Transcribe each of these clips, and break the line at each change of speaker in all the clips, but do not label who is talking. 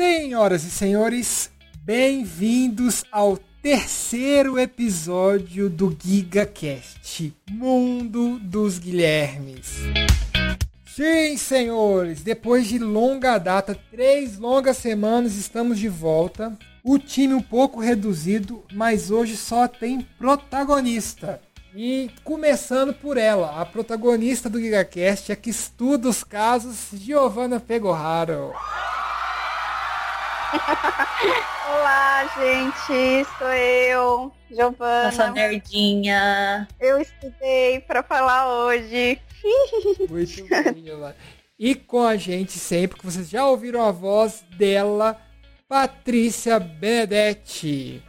Senhoras e senhores, bem-vindos ao terceiro episódio do GigaCast Mundo dos Guilhermes. Sim, senhores, depois de longa data, três longas semanas, estamos de volta. O time um pouco reduzido, mas hoje só tem protagonista. E começando por ela, a protagonista do GigaCast, a que estuda os casos, Giovanna Pegoraro.
Olá, gente, sou eu, Giovana.
Nossa nerdinha.
Eu estudei para falar hoje.
Muito bem, Giovana. E com a gente sempre, que vocês já ouviram a voz dela, Patrícia Benedetti.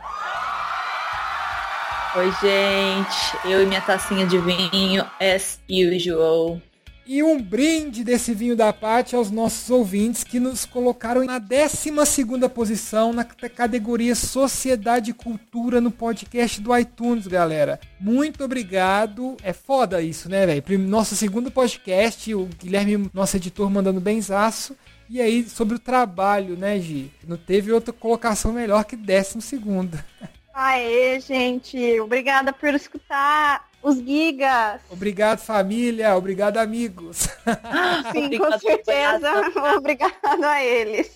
Oi, gente. Eu e minha tacinha de vinho, as usual.
E um brinde desse vinho da Pati aos nossos ouvintes que nos colocaram na 12 posição na categoria Sociedade e Cultura no podcast do iTunes, galera. Muito obrigado. É foda isso, né, velho? Nosso segundo podcast, o Guilherme, nosso editor, mandando benzaço. E aí, sobre o trabalho, né, Gi? Não teve outra colocação melhor que décimo segundo.
Aê, gente. Obrigada por escutar os gigas.
Obrigado, família. Obrigado, amigos.
Sim, Obrigado, com certeza. Obrigado a eles.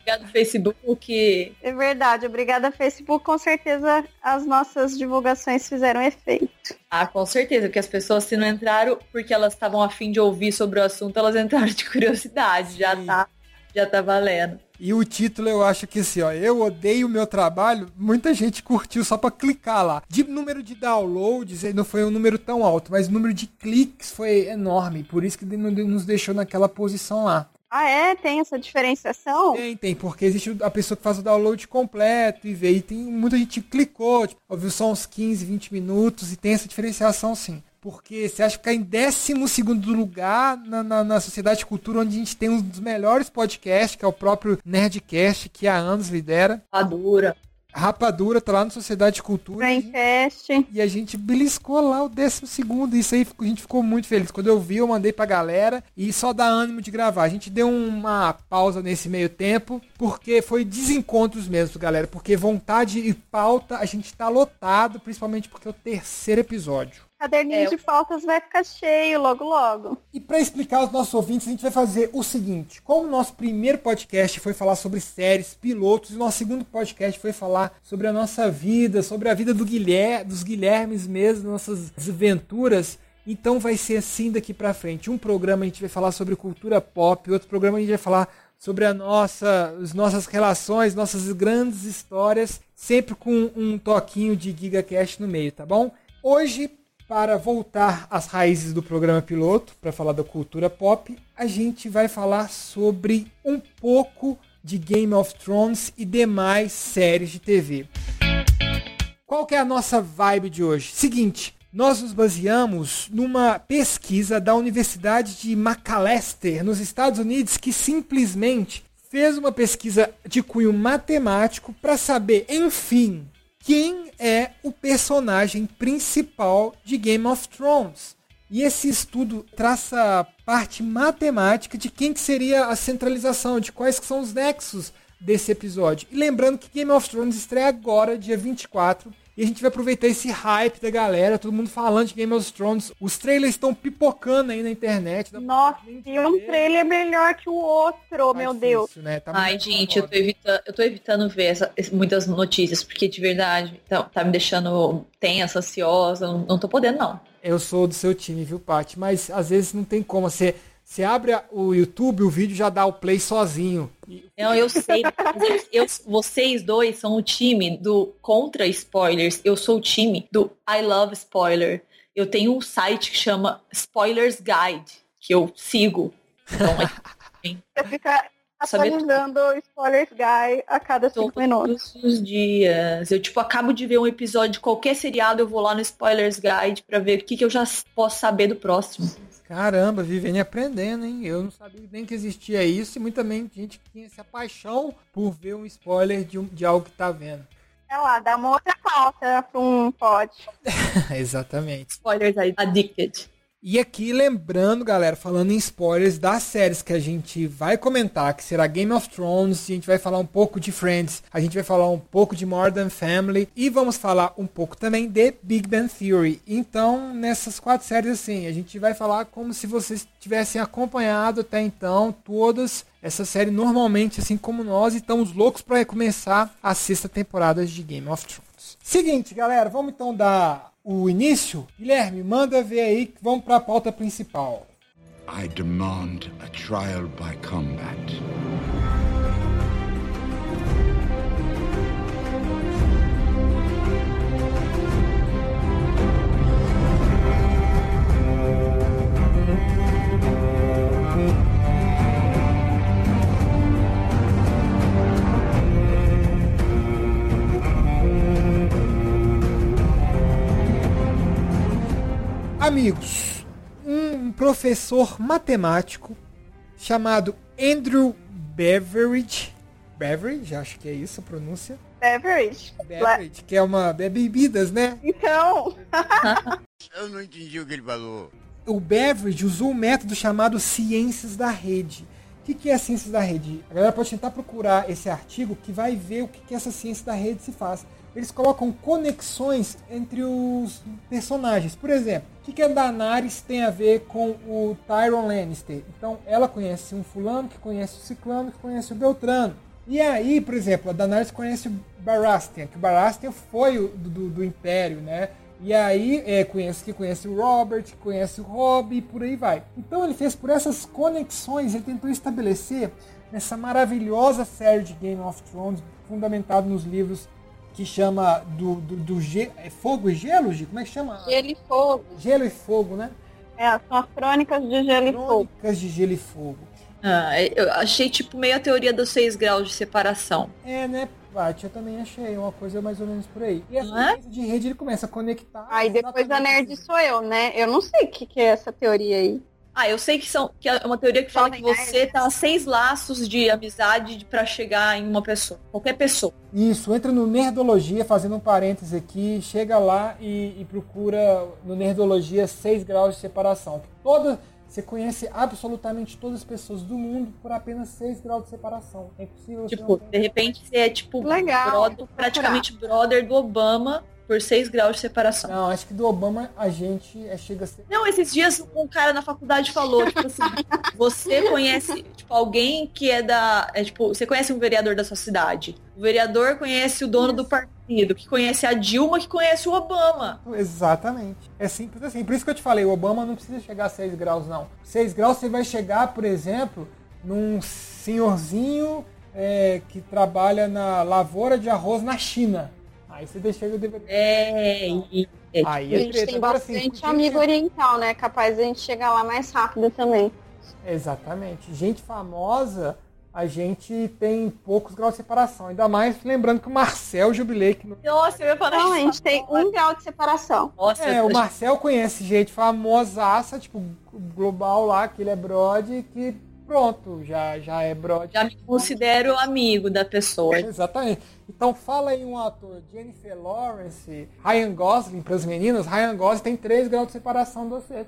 Obrigado, Facebook.
É verdade. Obrigada, Facebook. Com certeza as nossas divulgações fizeram efeito.
Ah, com certeza. Porque as pessoas, se não entraram porque elas estavam afim de ouvir sobre o assunto, elas entraram de curiosidade. Já tá, já tá valendo.
E o título eu acho que assim, ó, eu odeio o meu trabalho, muita gente curtiu só para clicar lá. De número de downloads, não foi um número tão alto, mas o número de cliques foi enorme, por isso que nos deixou naquela posição lá.
Ah, é? Tem essa diferenciação?
Tem, tem, porque existe a pessoa que faz o download completo e vê, e tem muita gente que clicou, tipo, ouviu só uns 15, 20 minutos, e tem essa diferenciação sim. Porque você acha que ficar em 12 lugar na, na, na, Sociedade de Cultura, onde a gente tem um dos melhores podcasts, que é o próprio Nerdcast, que há anos lidera.
Rapadura.
Rapadura tá lá na Sociedade de Cultura.
Braincast.
E a gente beliscou lá o 12 segundo. Isso aí a gente ficou muito feliz. Quando eu vi, eu mandei pra galera. E só dá ânimo de gravar. A gente deu uma pausa nesse meio tempo. Porque foi desencontros mesmo, galera. Porque vontade e pauta a gente tá lotado. Principalmente porque é o terceiro episódio
caderninho é, de pautas vai ficar cheio logo logo.
E para explicar aos nossos ouvintes, a gente vai fazer o seguinte: como o nosso primeiro podcast foi falar sobre séries, pilotos, e o nosso segundo podcast foi falar sobre a nossa vida, sobre a vida do Guilherme, dos Guilhermes mesmo, nossas aventuras. Então vai ser assim daqui para frente. Um programa a gente vai falar sobre cultura pop, outro programa a gente vai falar sobre a nossa, as nossas relações, nossas grandes histórias, sempre com um toquinho de GigaCast no meio, tá bom? Hoje, para voltar às raízes do programa piloto, para falar da cultura pop, a gente vai falar sobre um pouco de Game of Thrones e demais séries de TV. Qual que é a nossa vibe de hoje? Seguinte, nós nos baseamos numa pesquisa da Universidade de Macalester, nos Estados Unidos, que simplesmente fez uma pesquisa de cunho matemático para saber, enfim, quem é o personagem principal de Game of Thrones. E esse estudo traça parte matemática de quem que seria a centralização, de quais que são os nexos desse episódio. E lembrando que Game of Thrones estreia agora, dia 24, e a gente vai aproveitar esse hype da galera, todo mundo falando de Game of Thrones. Os trailers estão pipocando aí na internet.
Nossa, e um trailer melhor que o outro, tá meu difícil, Deus.
Né? Tá Ai, gente, eu tô, evitando, eu tô evitando ver essa, muitas notícias, porque de verdade tá, tá me deixando tensa, ansiosa. Não, não tô podendo, não.
Eu sou do seu time, viu, Paty? Mas às vezes não tem como. Você. Você abre o YouTube, o vídeo já dá o play sozinho.
Não, eu sei. Eu, vocês dois são o time do contra spoilers. Eu sou o time do I love spoiler. Eu tenho um site que chama Spoilers Guide, que eu sigo. Então,
é... Você fica atualizando o Spoilers Guide a cada cinco minutos.
Todos os dias. Eu, tipo, acabo de ver um episódio de qualquer seriado, eu vou lá no Spoilers Guide para ver o que, que eu já posso saber do próximo.
Caramba, vivendo e aprendendo, hein? Eu não sabia nem que existia isso e muita gente que tinha essa paixão por ver um spoiler de, um, de algo que tá vendo.
É lá, dá uma outra pauta pra um pod.
Exatamente.
Spoilers aí, addicted.
E aqui lembrando, galera, falando em spoilers das séries que a gente vai comentar, que será Game of Thrones, a gente vai falar um pouco de Friends, a gente vai falar um pouco de Modern Family e vamos falar um pouco também de Big Bang Theory. Então, nessas quatro séries assim, a gente vai falar como se vocês tivessem acompanhado até então todas essa série normalmente, assim como nós, estamos loucos para recomeçar a sexta temporada de Game of Thrones. Seguinte, galera, vamos então dar o início? Guilherme, manda ver aí que vamos para a pauta principal. I demand a trial by combat. Amigos, um professor matemático chamado Andrew Beveridge, Beveridge, acho que é isso a pronúncia.
Beveridge.
Beveridge, que é uma é bebidas, né?
Então.
Eu não entendi o que ele falou.
O Beveridge usou um método chamado ciências da rede. O que, que é ciências da rede? A galera pode tentar procurar esse artigo que vai ver o que, que essa ciência da rede se faz eles colocam conexões entre os personagens. Por exemplo, o que, a Daenerys tem a ver com o Tyron Lannister? Então, ela conhece um fulano, que conhece o ciclano, que conhece o Beltrano. E aí, por exemplo, a Daenerys conhece o Baratheon, que o Baratheon foi o, do, do Império, né? E aí é, conhece que conhece o Robert, conhece o Robb e por aí vai. Então ele fez por essas conexões, ele tentou estabelecer nessa maravilhosa série de Game of Thrones, fundamentado nos livros que chama do, do, do ge... é fogo e gelo, Gi? Como é que chama?
Gelo e fogo.
Gelo e fogo, né?
É, são as crônicas de gelo e fogo.
Crônicas de gelo e fogo.
Ah, eu achei tipo meio a teoria dos seis graus de separação.
É, né, Paty? Eu também achei uma coisa mais ou menos por aí. E essa é? de rede ele começa a conectar.
Aí depois a nerd assim. sou eu, né? Eu não sei o que, que é essa teoria aí.
Ah, eu sei que, são, que é uma teoria que fala que você tá a seis laços de amizade para chegar em uma pessoa. Qualquer pessoa.
Isso, entra no Nerdologia, fazendo um parênteses aqui, chega lá e, e procura no Nerdologia seis graus de separação. Toda, você conhece absolutamente todas as pessoas do mundo por apenas 6 graus de separação. É impossível.
Tipo, de repente você é tipo Legal, brother, praticamente brother do Obama por 6 graus de separação.
Não, acho que do Obama a gente é, chega a ser.
Não, esses dias um cara na faculdade falou, tipo assim, você conhece, tipo, alguém que é da. É, tipo, você conhece um vereador da sua cidade. O vereador conhece o dono do partido, que conhece a Dilma, que conhece o Obama.
Exatamente. É simples assim. Por isso que eu te falei, o Obama não precisa chegar a 6 graus, não. 6 graus você vai chegar, por exemplo, num senhorzinho é, que trabalha na lavoura de arroz na China. Aí você deixa o DVD.
É,
e, é, Aí é a gente tem bastante assim, amigo que... oriental, né? Capaz de a gente chegar lá mais rápido também.
Exatamente. Gente famosa, a gente tem poucos graus de separação. Ainda mais lembrando que o Marcel Jubilei. Que
não... Nossa, eu ia falar Não, a gente tem um grau de separação.
Nossa, é, o Marcel conhece gente famosaça, tipo, global lá, que ele é brode, que pronto, já, já é brother.
Já me considero amigo da pessoa.
Exatamente. Então fala aí um ator, Jennifer Lawrence, Ryan Gosling, para as meninas, Ryan Gosling tem 3 graus de separação do você.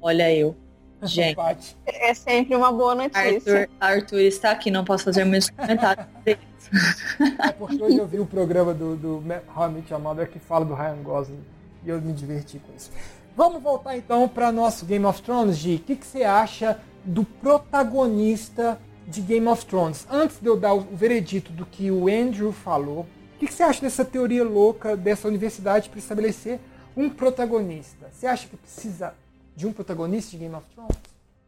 Olha eu. Gente.
É sempre uma boa notícia.
Arthur, Arthur está aqui, não posso fazer meus comentários.
é porque hoje eu vi o programa do, do How I Met Your Mother que fala do Ryan Gosling e eu me diverti com isso. Vamos voltar então para nosso Game of Thrones, Gi. O que, que você acha do protagonista de Game of Thrones. Antes de eu dar o veredito do que o Andrew falou, o que, você acha dessa teoria louca dessa universidade para estabelecer um protagonista? Você acha que precisa de um protagonista de Game of Thrones?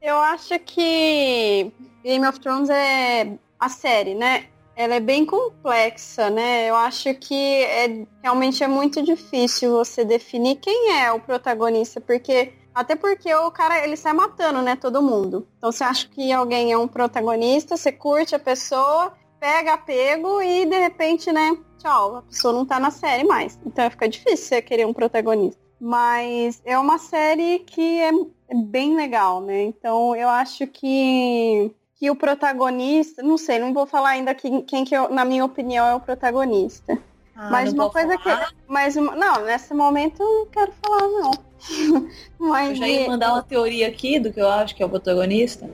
Eu acho que Game of Thrones é a série, né? Ela é bem complexa, né? Eu acho que é, realmente é muito difícil você definir quem é o protagonista, porque até porque o cara, ele sai matando, né, todo mundo. Então você acha que alguém é um protagonista, você curte a pessoa, pega apego e de repente, né, tchau, a pessoa não tá na série mais. Então fica difícil você querer um protagonista. Mas é uma série que é, é bem legal, né? Então eu acho que que o protagonista, não sei, não vou falar ainda quem, quem que eu, na minha opinião é o protagonista. Ah, mas uma coisa falar? que, mas uma, não, nesse momento eu não quero falar não. Mas
Eu já ia mandar uma teoria aqui do que eu acho que é o protagonista.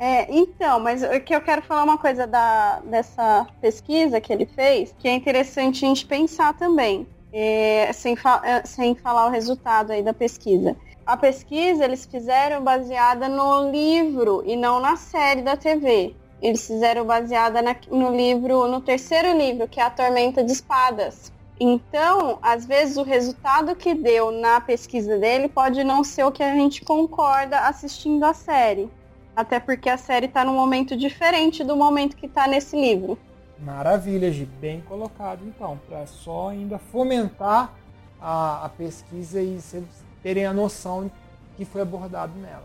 É, então, mas o que eu quero falar uma coisa da, dessa pesquisa que ele fez, que é interessante a gente pensar também, é, sem, fa- é, sem falar o resultado aí da pesquisa. A pesquisa eles fizeram baseada no livro e não na série da TV. Eles fizeram baseada na- no livro, no terceiro livro, que é A Tormenta de Espadas. Então, às vezes o resultado que deu na pesquisa dele pode não ser o que a gente concorda assistindo a série. Até porque a série está num momento diferente do momento que está nesse livro.
Maravilha, Gi. Bem colocado, então. Para só ainda fomentar a, a pesquisa e vocês terem a noção que foi abordado nela.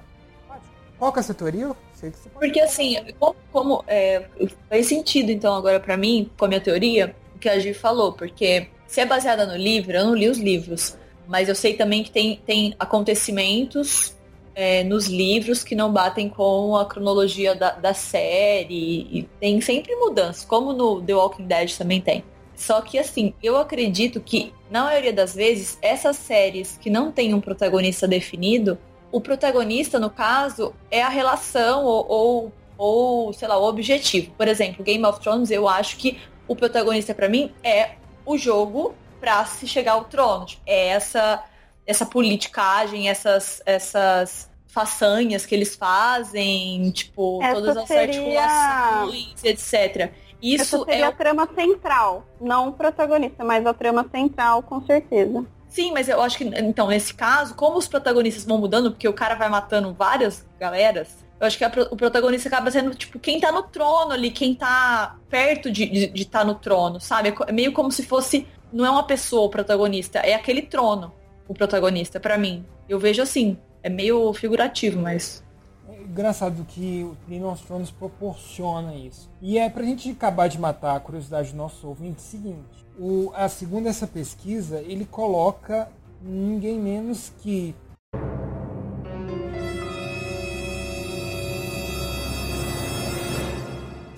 Qual que é a sua teoria? Eu Sei que você pode
Porque assim, como, como, é, faz sentido então agora pra mim, com a minha teoria, o que a Gi falou, porque se é baseada no livro, eu não li os livros, mas eu sei também que tem, tem acontecimentos é, nos livros que não batem com a cronologia da, da série, e tem sempre mudanças, como no The Walking Dead também tem. Só que assim, eu acredito que, na maioria das vezes, essas séries que não tem um protagonista definido, o protagonista, no caso, é a relação ou, ou, ou, sei lá, o objetivo. Por exemplo, Game of Thrones, eu acho que o protagonista pra mim é o jogo pra se chegar ao trono. Tipo, É essa essa politicagem, essas essas façanhas que eles fazem, tipo,
Essa
todas as
seria-
articulações, etc. Isso
Essa seria
é
a trama central, não o protagonista, mas a trama central, com certeza.
Sim, mas eu acho que, então, nesse caso, como os protagonistas vão mudando, porque o cara vai matando várias galeras, eu acho que a o protagonista acaba sendo, tipo, quem tá no trono ali, quem tá perto de estar de, estar no trono, sabe? É É meio como se fosse, não é uma pessoa o protagonista, é aquele trono o protagonista, pra mim. Eu vejo assim, é meio figurativo, mas...
É engraçado que o Game of Thrones proporciona isso. E é pra gente acabar de matar a curiosidade do nosso ouvinte, é o seguinte. O, a segundo essa pesquisa, ele coloca ninguém menos que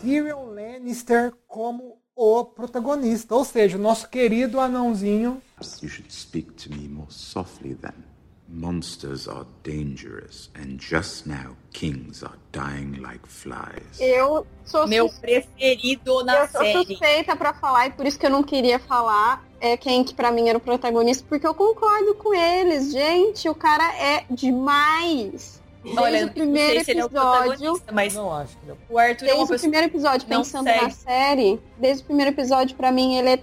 Tyrion Lannister como o protagonista, ou seja, o nosso querido anãozinho
you should speak to me more softly then. Monsters are dangerous, and just now kings are dying like flies.
Eu sou
Meu
sus-
preferido na
eu sou
série.
suspeita pra falar e por isso que eu não queria falar é quem que pra mim era o protagonista, porque eu concordo com eles, gente, o cara é demais. Desde
Olha,
o primeiro
não sei se ele é o
episódio,
protagonista, mas
não acho que ele é
o Arthur é uma
desde o
pessoa
primeiro episódio, pensando
segue.
na série, desde o primeiro episódio, pra mim, ele é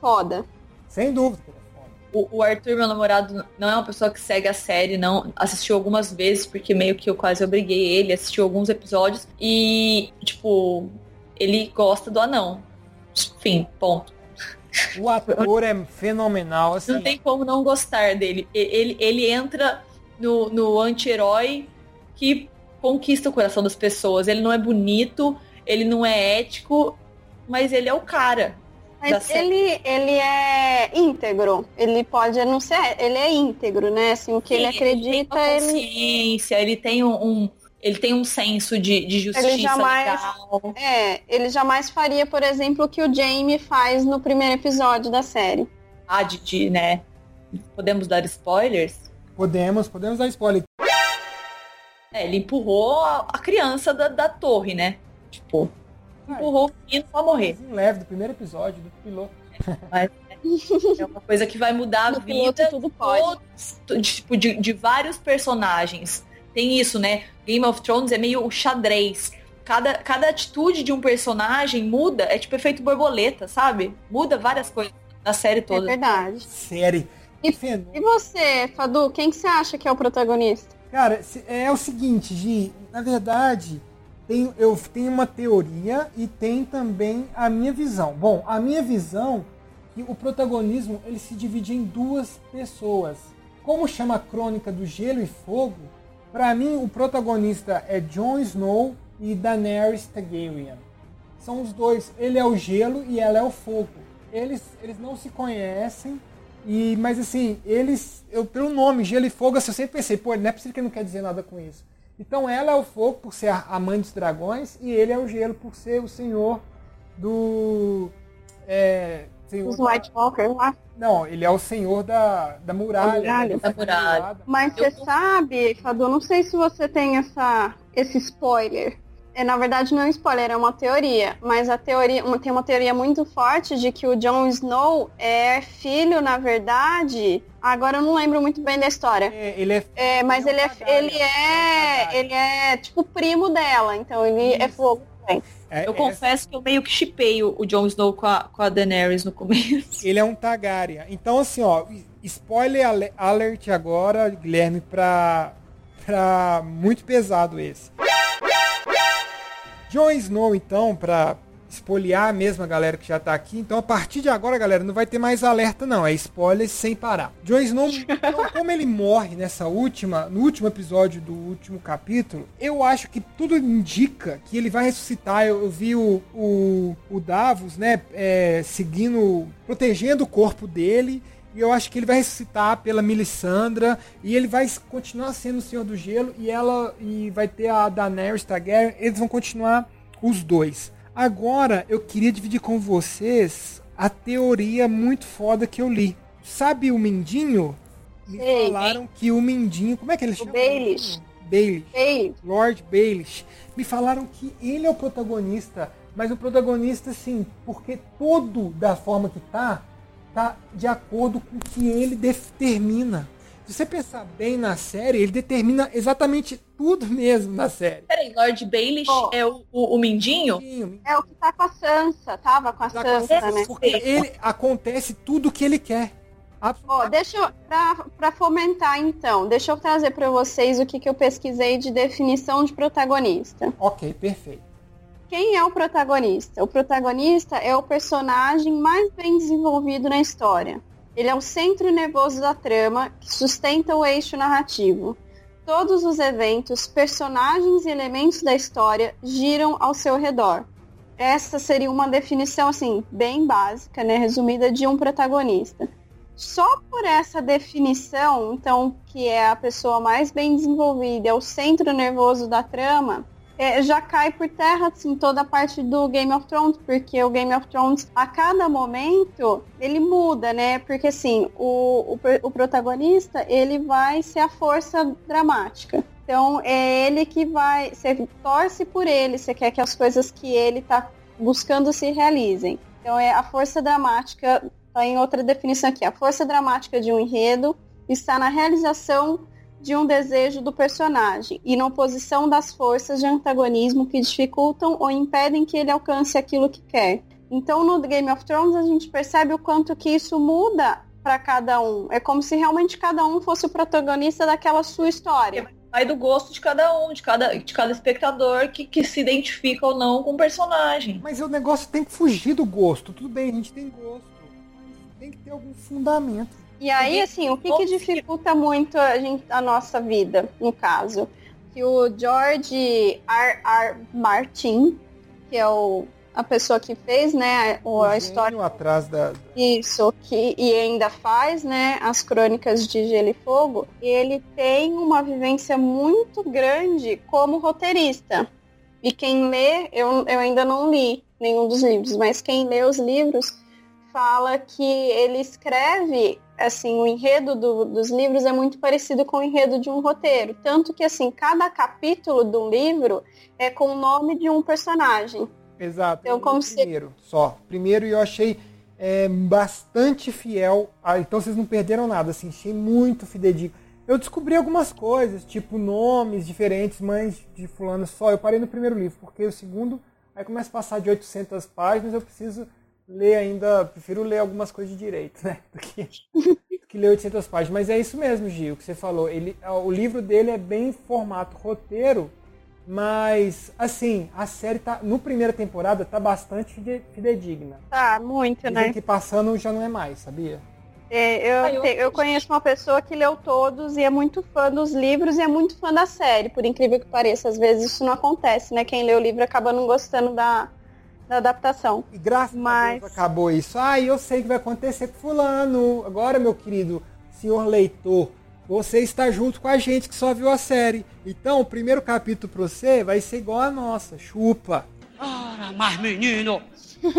foda.
sem dúvida. é foda.
O, o Arthur, meu namorado, não é uma pessoa que segue a série, não. Assistiu algumas vezes, porque meio que eu quase obriguei ele, assistiu alguns episódios. E, tipo, ele gosta do anão. Enfim, ponto.
O ator é fenomenal, assim.
Não tem como não gostar dele. Ele, ele entra no, no anti-herói que conquista o coração das pessoas. Ele não é bonito, ele não é ético, mas ele é o cara.
Mas ele, ele é íntegro. Ele pode não ser, ele é íntegro, né? Assim, o que ele
Sim,
acredita,
tem uma
ele,
consciência, ele tem um, um- ele tem um senso de, de justiça
jamais-
legal.
é, ele jamais faria, por exemplo, o que o Jamie faz no primeiro episódio da série.
Ah, de, de, né? Podemos dar spoilers?
Podemos, podemos dar spoiler.
É, ele empurrou a, a criança da, da torre, né? Tipo, empurrou o menino pra morrer.
Em leve do primeiro episódio do piloto.
É uma coisa que vai mudar a vida
tudo pode.
todos, tipo, de, de vários personagens. Tem isso, né? Game of Thrones é meio o xadrez. Cada, cada atitude de um personagem muda, é tipo efeito borboleta, sabe? Muda várias coisas na série
É
toda.
verdade.
Série.
E-
Fenômeno.
E você, Fadu, quem que você acha que é o protagonista?
Cara, é o seguinte, Gi, na verdade, tem, eu tenho uma teoria e tem também a minha visão. Bom, a minha visão é que o protagonismo ele se divide em duas pessoas. Como chama a crônica do Gelo e Fogo, para mim o protagonista é Jon Snow e Daenerys Targaryen. São os dois, ele é o gelo e ela é o fogo. Eles, eles não se conhecem, e, mas assim, eles, eu, pelo nome, gelo e fogo, assim, eu sempre pensei, pô, não é possível que ele não quer dizer nada com isso. Então ela é o fogo por ser a a mãe dos dragões e ele é o gelo por ser o senhor do. É, senhor
Os
da-
White Walker lá.
Não, ele é o senhor da, da muralha.
muralha.
Da muralha.
Mas
Eu-
você sabe, Fadu, não sei se você tem essa, esse spoiler. É, na verdade, não é um spoiler, é uma teoria. Mas a teoria, uma- tem uma teoria muito forte de que o Jon Snow é filho, na verdade. Agora eu não lembro muito bem da história.
É, ele é
É, mas
Ele
ele
é
é, ele
É
é, ele é tipo primo dela, então ele é
Isso.
fogo também.
é-
Eu
é-
confesso que eu meio que chipei o, o Jon Snow com a, com a Daenerys no começo.
Ele é um Targaryen. Então, assim, ó, spoiler ale- alert agora, Guilherme, pra, pra muito pesado esse. Jon Snow, então, pra espoliar mesmo a galera que já tá aqui. Então, a partir de agora, galera, não vai ter mais alerta, não. É spoiler sem parar. Jon Snow, então, como ele morre nessa última, no último episódio do último capítulo, eu acho que tudo indica que ele vai ressuscitar. Eu, eu vi o, o, o Davos, né, é, seguindo, protegendo o corpo dele. E eu acho que ele vai ressuscitar pela Melisandra e ele vai continuar sendo o Senhor do Gelo e ela e vai ter a Daenerys Targaryen. Eles vão continuar os dois. Agora eu queria dividir com vocês a teoria muito foda que eu li. Sabe o Mindinho? Me
Sei.
falaram que o Mindinho, como é que ele chama?
Baelish.
Baelish.
Ele,
Lord Baelish. Me falaram que ele é o protagonista, mas o protagonista, assim, porque todo da forma que tá, tá de acordo com o que ele determina. Se você pensar bem na série, ele determina exatamente tudo mesmo na série.
Peraí, Lord Baelish
Ó.
é o, o, o Mindinho?
é o que tá com a Sansa, tava com a
Tá com a
Sansa,
Sansa,
né?
Porque ele acontece tudo o que ele quer.
Ó,
Absolutamente.
deixa eu, pra, pra fomentar então, deixa eu trazer pra vocês o que, que eu pesquisei de definição de protagonista.
Ok, perfeito.
Quem é o protagonista? O protagonista é o personagem mais bem desenvolvido na história. Ele é o centro nervoso da trama que sustenta o eixo narrativo. Todos os eventos, personagens e elementos da história giram ao seu redor. Essa seria uma definição assim bem básica, né, resumida de um protagonista. Só por essa definição, então, que é a pessoa mais bem desenvolvida, é o centro nervoso da trama, é, já cai por terra assim, toda a parte do Game of Thrones, porque o Game of Thrones, a cada momento, ele muda, né? Porque assim, o, o, o protagonista, ele vai ser a força dramática. Então, é ele que vai. Você torce por ele, você quer que as coisas que ele tá buscando se realizem. Então, é a força dramática, tá em outra definição aqui. A força dramática de um enredo está na realização de um desejo do personagem e na oposição das forças de antagonismo que dificultam ou impedem que ele alcance aquilo que quer. Então, no Game of Thrones, a gente percebe o quanto que isso muda para cada um. É como se realmente cada um fosse o protagonista daquela sua história.
Vai do gosto de cada um, de cada, de cada espectador que, que se identifica ou não com o personagem.
Mas o negócio tem que fugir do gosto. Tudo bem, a gente tem gosto. Mas tem que ter algum fundamento.
E aí, assim, o que, que dificulta muito a, gente, a nossa vida, no caso? Que o George R. R. Martin, que é o, a pessoa que fez, né, o- a história
atrás da.
Isso, que e ainda faz, né, as crônicas de Gelo e Fogo, ele tem uma vivência muito grande como roteirista. E quem lê, eu, eu ainda não li nenhum dos livros, mas quem lê os livros fala que ele escreve, assim, o enredo do- dos livros é muito parecido com o enredo de um roteiro. Tanto que, assim, cada capítulo do livro é com o nome de um personagem.
Exato.
Então, como
o
se-
primeiro, só. Primeiro e eu achei é, bastante fiel. Ah, então vocês não perderam nada, assim, achei muito fidedigno. Eu descobri algumas coisas, tipo nomes diferentes, mães de fulano só. Eu parei no primeiro livro, porque o segundo, aí começa a passar de 800 páginas, eu preciso ler ainda, prefiro ler algumas coisas de direito, né, do que, do que ler 800 páginas. Mas é isso mesmo, Gil, que você falou. Ele, o livro dele é bem em formato roteiro, mas, assim, a série tá, no primeira temporada tá bastante fide- fidedigna.
Tá, muito,
Dizem
né?
que passando já não é mais, sabia?
É, eu,
eu
te- eu conheço uma pessoa que leu todos e é muito fã dos livros e é muito fã da série, por incrível que pareça. Às vezes isso não acontece, né? Quem lê o livro acaba não gostando da, da adaptação.
E graças a
Mas-
Deus acabou isso. Ah, eu sei que vai acontecer com fulano. Agora, meu querido senhor leitor, você está junto com a gente que só viu a série. Então, o primeiro capítulo pra você vai ser igual a nossa. Chupa.
Ora, mas menino,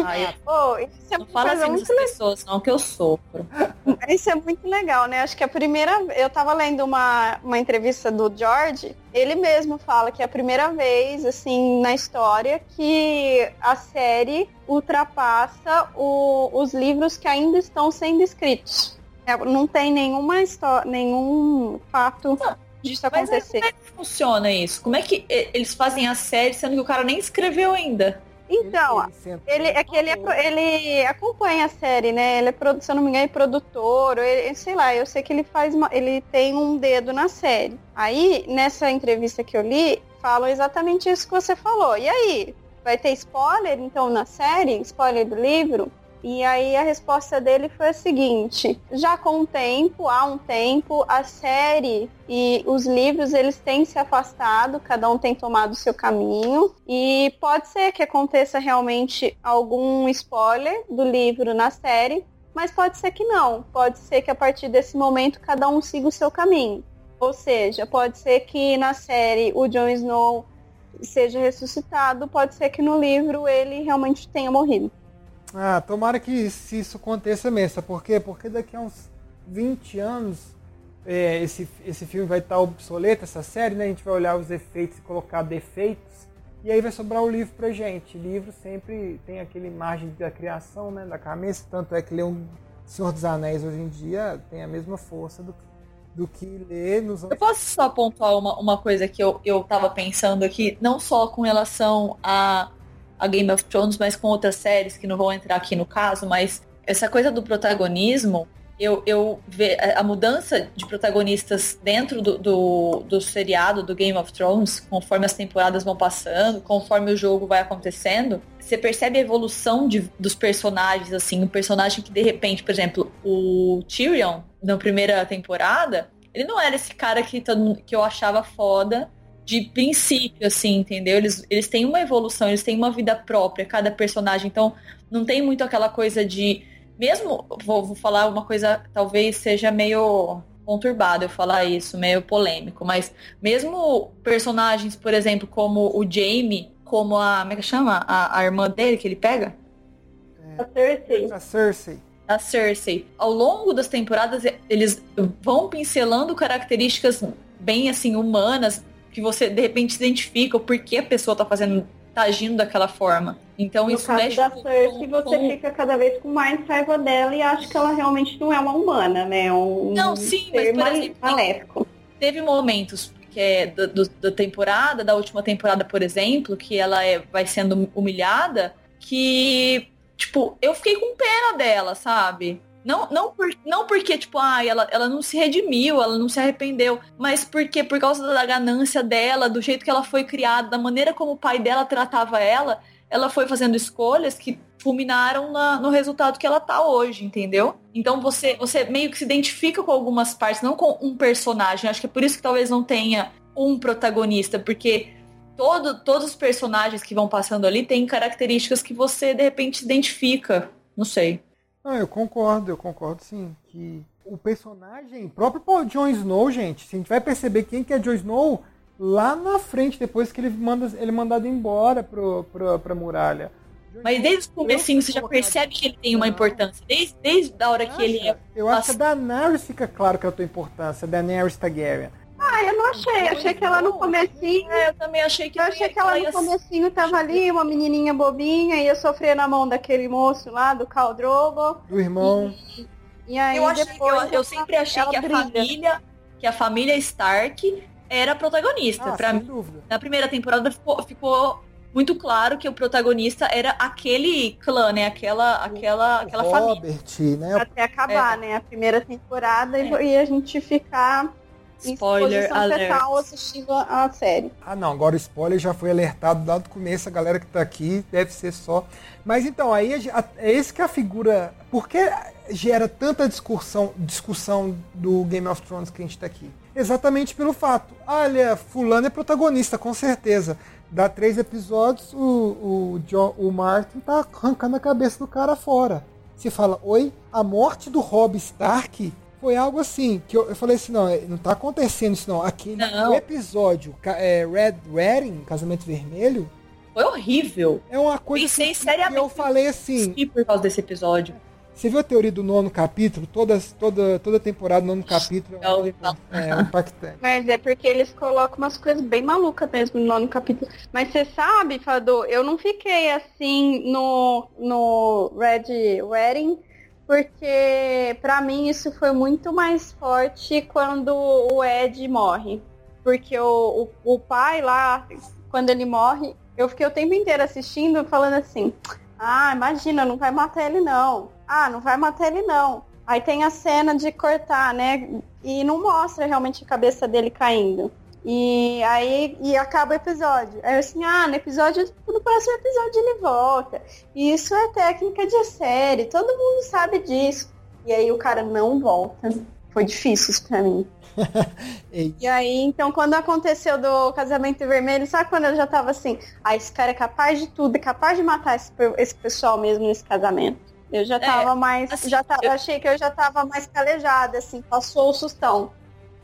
Ai,
Pô, isso é
não fala assim
muito
das pessoas, não, que eu sofro.
Isso é muito legal, né? Acho que a primeira. Eu tava lendo uma, uma entrevista do George, ele mesmo fala que é a primeira vez, assim, na história que a série ultrapassa o- os livros que ainda estão sendo escritos. É, Não tem nenhuma história, nenhum fato disso
Mas aí,
acontecer.
como é que funciona isso? Como é que eles fazem a série sendo que o cara nem escreveu ainda?
Então,
sentou
Ele, é que ele, é ele acompanha a série, né? Ele é, se eu não me engano, é produtor, ele, sei lá, eu sei que ele faz uma- ele tem um dedo na série. Aí, nessa entrevista que eu li, falam exatamente isso que você falou. E aí, vai ter spoiler então na série? Spoiler do livro? E aí a resposta dele foi a seguinte: já com o tempo, há um tempo, a série e os livros eles têm se afastado, cada um tem tomado o seu caminho e pode ser que aconteça realmente algum spoiler do livro na série, mas pode ser que não. Pode ser que a partir desse momento cada um siga o seu caminho. Ou seja, pode ser que na série o Jon Snow seja ressuscitado, pode ser que no livro ele realmente tenha morrido.
Ah, tomara que isso aconteça mesmo. Por quê? Porque daqui a uns 20 anos é, esse, esse filme vai estar obsoleto, essa série, né? A gente vai olhar os efeitos e colocar defeitos. E aí vai sobrar o livro pra gente. livro sempre tem aquele margem da criação, né? Da cabeça. Tanto é que ler um Senhor dos Anéis hoje em dia tem a mesma força do, do que ler nos
Eu
anos.
posso só pontuar uma, uma coisa que eu, eu tava pensando aqui, não só com relação a, a Game of Thrones, mas com outras séries que não vão entrar aqui no caso, mas essa coisa do protagonismo, eu, eu ve a mudança de protagonistas dentro do, do, do seriado do Game of Thrones, conforme as temporadas vão passando, conforme o jogo vai acontecendo, você percebe a evolução de, dos personagens, assim, um personagem que de repente, por exemplo, o Tyrion, na primeira temporada, ele não era esse cara que, que eu achava foda de princípio, assim, entendeu? Eles, eles têm uma evolução, eles têm uma vida própria, cada personagem. Então, não tem muito aquela coisa de. Mesmo, vou, vou falar uma coisa, talvez seja meio conturbado eu falar isso, meio polêmico, mas mesmo personagens, por exemplo, como o Jaime, como a. Como é que chama? A, a irmã dele que ele pega?
A Cersei.
A Cersei.
a Cersei. Ao longo das temporadas, eles vão pincelando características bem assim humanas que você de repente se identifica o porquê a pessoa tá fazendo, tá agindo daquela forma. Então
No
isso
caso
mexe
da
com-
Cersei,
com-
você
com-
fica cada vez com mais raiva dela e acha que ela realmente não é uma humana, né? Um
Não, sim, mas, por exemplo,
maléfico.
teve momentos que é do- do- da temporada, da última temporada, por exemplo, que ela é, vai sendo humilhada, que, tipo, eu fiquei com pena dela, sabe? Não, não, por, não porque, tipo, ah, ela, ela não se redimiu, ela não se arrependeu, mas porque por causa da ganância dela, do jeito que ela foi criada, da maneira como o pai dela tratava ela, ela foi fazendo escolhas que culminaram na- no resultado que ela tá hoje, entendeu? Então você, você meio que se identifica com algumas partes, não com um personagem. Acho que é por isso que talvez não tenha um protagonista, porque todo, todos os personagens que vão passando ali têm características que você de repente se identifica. Não sei.
Ah, eu concordo, eu concordo sim. Que o personagem, próprio Jon Snow, gente, se a gente vai perceber quem que é Jon Snow lá na frente, depois que ele manda ele é mandado embora pro, pro, pra muralha.
Mas desde o comecinho você já percebe que ele tem uma importância. Desde, desde a hora que ele é.
Eu acho que a Daenerys fica claro que ela tem importância, a Daenerys Targaryen.
Ah, eu não achei. Achei que ela no comecinho.
É, eu também achei que
Eu achei que ela
ia-
no comecinho tava ali, uma menininha bobinha, ia sofrer na mão daquele moço lá, do Khal Drogo.
Do irmão.
E aí
Eu, achei,
depois
eu, eu sempre achei que a
brilha.
família, que a família Stark era a protagonista.
Ah,
pra
sem
mim,
dúvida.
na primeira temporada ficou, ficou muito claro que o protagonista era aquele clã, né? Aquela, aquela, aquela
o
família.
Robert, né?
até acabar, né? A primeira temporada e- e a gente ficar
Spoiler alert.
assistindo a série.
Ah, não, agora o spoiler já foi alertado lá do começo, a galera que tá aqui deve ser só. Mas então, aí a- a- é esse que é a figura. Por que gera tanta discussão, discussão do Game of Thrones que a gente tá aqui? Exatamente pelo fato. Olha, fulano é protagonista, com certeza. Dá três episódios, o, o, John, o Martin tá arrancando a cabeça do cara fora. Você fala, oi, a morte do Robb Stark foi algo assim, que eu, eu falei assim, não, é, não tá acontecendo isso não. Aquele
Não.
episódio é, Red Wedding, Casamento Vermelho,
Foi horrível.
É uma coisa
Pensei
que, que
seriamente
eu falei assim.
E por causa desse episódio.
Você viu a teoria do nono capítulo? Toda, toda, toda temporada, nono capítulo é,
Eu
uma-
ouvi falar.
é impactante.
Mas é porque eles colocam umas coisas bem malucas mesmo no nono capítulo. Mas você sabe, Fador, eu não fiquei assim no, no Red Wedding, porque pra mim isso foi muito mais forte quando o Ed morre. Porque o, o, o pai lá, quando ele morre, eu fiquei o tempo inteiro assistindo falando assim, ah, imagina, não vai matar ele não. Ah, não vai matar ele não. Aí tem a cena de cortar, né? E não mostra realmente a cabeça dele caindo. E aí e acaba o episódio. Aí assim, ah, no episódio, no próximo episódio ele volta. E isso é técnica de série, todo mundo sabe disso. E aí o cara não volta. Foi difícil isso pra mim. E aí, então, quando aconteceu do casamento vermelho, sabe quando eu já tava assim, ah, esse cara é capaz de tudo, é capaz de matar esse, esse pessoal mesmo nesse casamento. Eu já tava mais,
assim,
já tava,
eu-
achei que eu já tava mais calejada, assim, passou o sustão.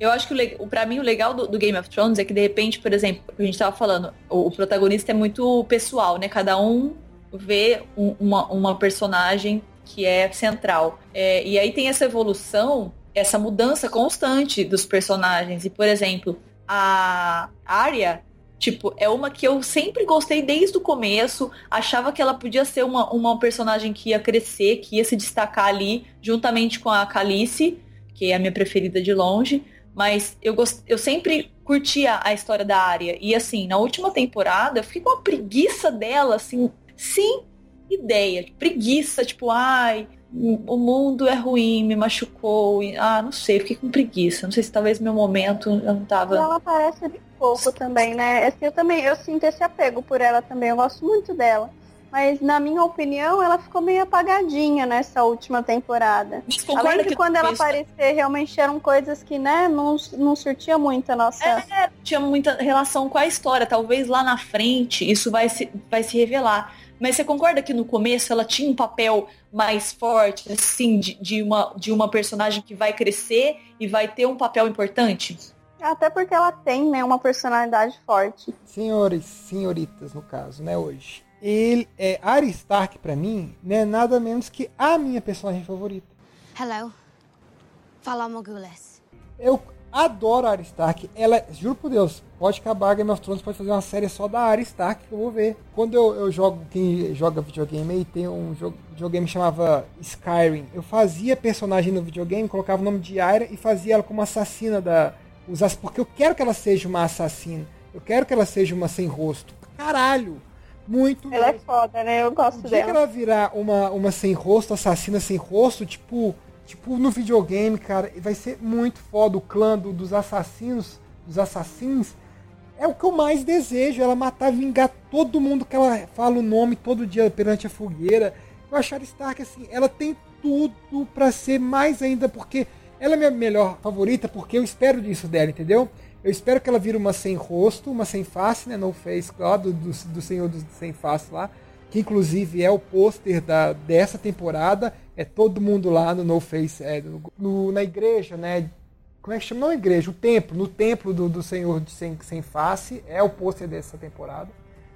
Eu acho que o pra mim o legal do, do Game of Thrones é que de repente, por exemplo, a gente tava falando, o, o protagonista é muito pessoal, né? Cada um vê um- uma, uma personagem que é central. É, e aí tem essa evolução, essa mudança constante dos personagens. E, por exemplo, a Arya, tipo, é uma que eu sempre gostei desde o começo. Achava que ela podia ser uma, uma personagem que ia crescer, que ia se destacar ali, juntamente com a Calice, que é a minha preferida de longe. Mas eu, gost... eu sempre curtia a história da Arya. E assim, na última temporada, eu fiquei com uma preguiça dela, assim, sem ideia. Preguiça, tipo, ai, o mundo é ruim, me machucou. E, ah, não sei, fiquei com preguiça. Não sei se talvez meu momento eu não tava.
ela aparece bem pouco também, né? Assim, eu também, eu sinto esse apego por ela também, eu gosto muito dela. Mas, na minha opinião, ela ficou meio apagadinha nessa última temporada.
Mas
Além
que
quando ela
isso
aparecer, realmente eram coisas que, né, não, não surtia muito a nossa...
É, tinha muita relação com a história. Talvez lá na frente isso vai se, vai se revelar. Mas você concorda que no começo ela tinha um papel mais forte, assim, de, de uma, de uma personagem que vai crescer e vai ter um papel importante?
Até porque ela tem, né, uma personalidade forte.
senhores, senhoritas, no caso, né, hoje. Ele, é, Arya Stark, pra mim, não é nada menos que a minha personagem favorita.
Hello. Fala Mogules.
Eu adoro a Arya Stark. Ela, juro por Deus, pode acabar Game of Thrones, pode fazer uma série só da Arya Stark que eu vou ver. Quando eu, eu jogo, quem joga videogame aí, tem um jogo, videogame que chamava Skyrim. Eu fazia personagem no videogame, colocava o nome de Arya e fazia ela como assassina da. Os, porque eu quero que ela seja uma assassina. Eu quero que ela seja uma sem rosto. Caralho! Muito
Ela é foda, né? Eu gosto
O dia que
dela.
ela virar uma, uma sem rosto, assassina sem rosto, tipo, tipo no videogame, cara, vai ser muito foda. O clã do- dos assassinos, dos assassinos, é o que eu mais desejo. Ela matar, vingar todo mundo que ela fala o nome todo dia perante a fogueira. Eu acho a Arya Stark assim, ela tem tudo pra ser mais ainda, porque ela é minha melhor favorita, porque eu espero disso dela, entendeu? Eu espero que ela vire uma sem rosto, uma sem face, né? No face, lá, do, do, do Senhor dos Sem Face lá. Que inclusive é o pôster da, dessa temporada. É todo mundo lá no No Face, é, no, no- na igreja, né? Como é que chama? Não igreja, o templo. No templo do, do Senhor de sem, sem Face. É o pôster dessa temporada.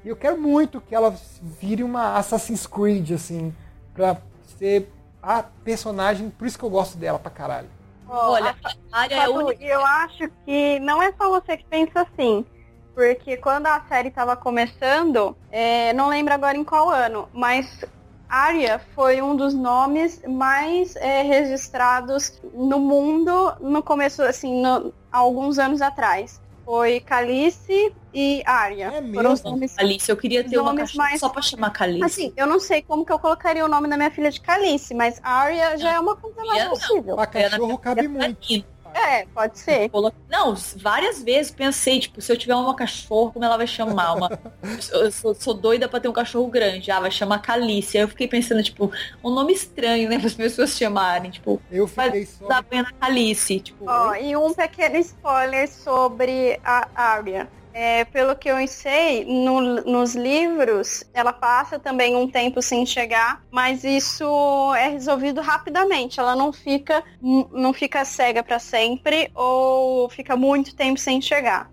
E eu quero muito que ela vire uma Assassin's Creed, assim. Pra ser a personagem. Por isso que eu gosto dela pra caralho.
Ó,
Olha, a área é única.
eu acho que não é só você que pensa assim. Porque quando a série estava começando, é, não lembro agora em qual ano, mas Arya foi um dos nomes mais é, registrados no mundo no começo, assim, no- alguns anos atrás. Foi Calice e Arya.
É
Foram os
mesmo?
nomes
Alice, eu queria ter uma
Nomes
cachorra
mais-
só pra chamar Calice.
Assim, eu não sei como que eu colocaria o nome da minha filha de Calice, mas Arya já é uma coisa mais possível.
Pra
É,
cachorro cabe muito.
É, pode ser.
Não, várias vezes pensei, tipo, se eu tiver uma cachorro, como ela vai chamar? Uma... eu sou, sou doida pra ter um cachorro grande. Ah, vai chamar Calice. Aí eu fiquei pensando, tipo, um nome estranho, né, para as pessoas chamarem. Tipo,
Eu fiquei só.
da pena Calice. Tipo,
Ó, e um pequeno spoiler sobre a Arya. É, pelo que eu sei, no- nos livros, ela passa também um tempo sem chegar, mas isso é resolvido rapidamente. Ela não fica, não fica cega para sempre ou fica muito tempo sem chegar.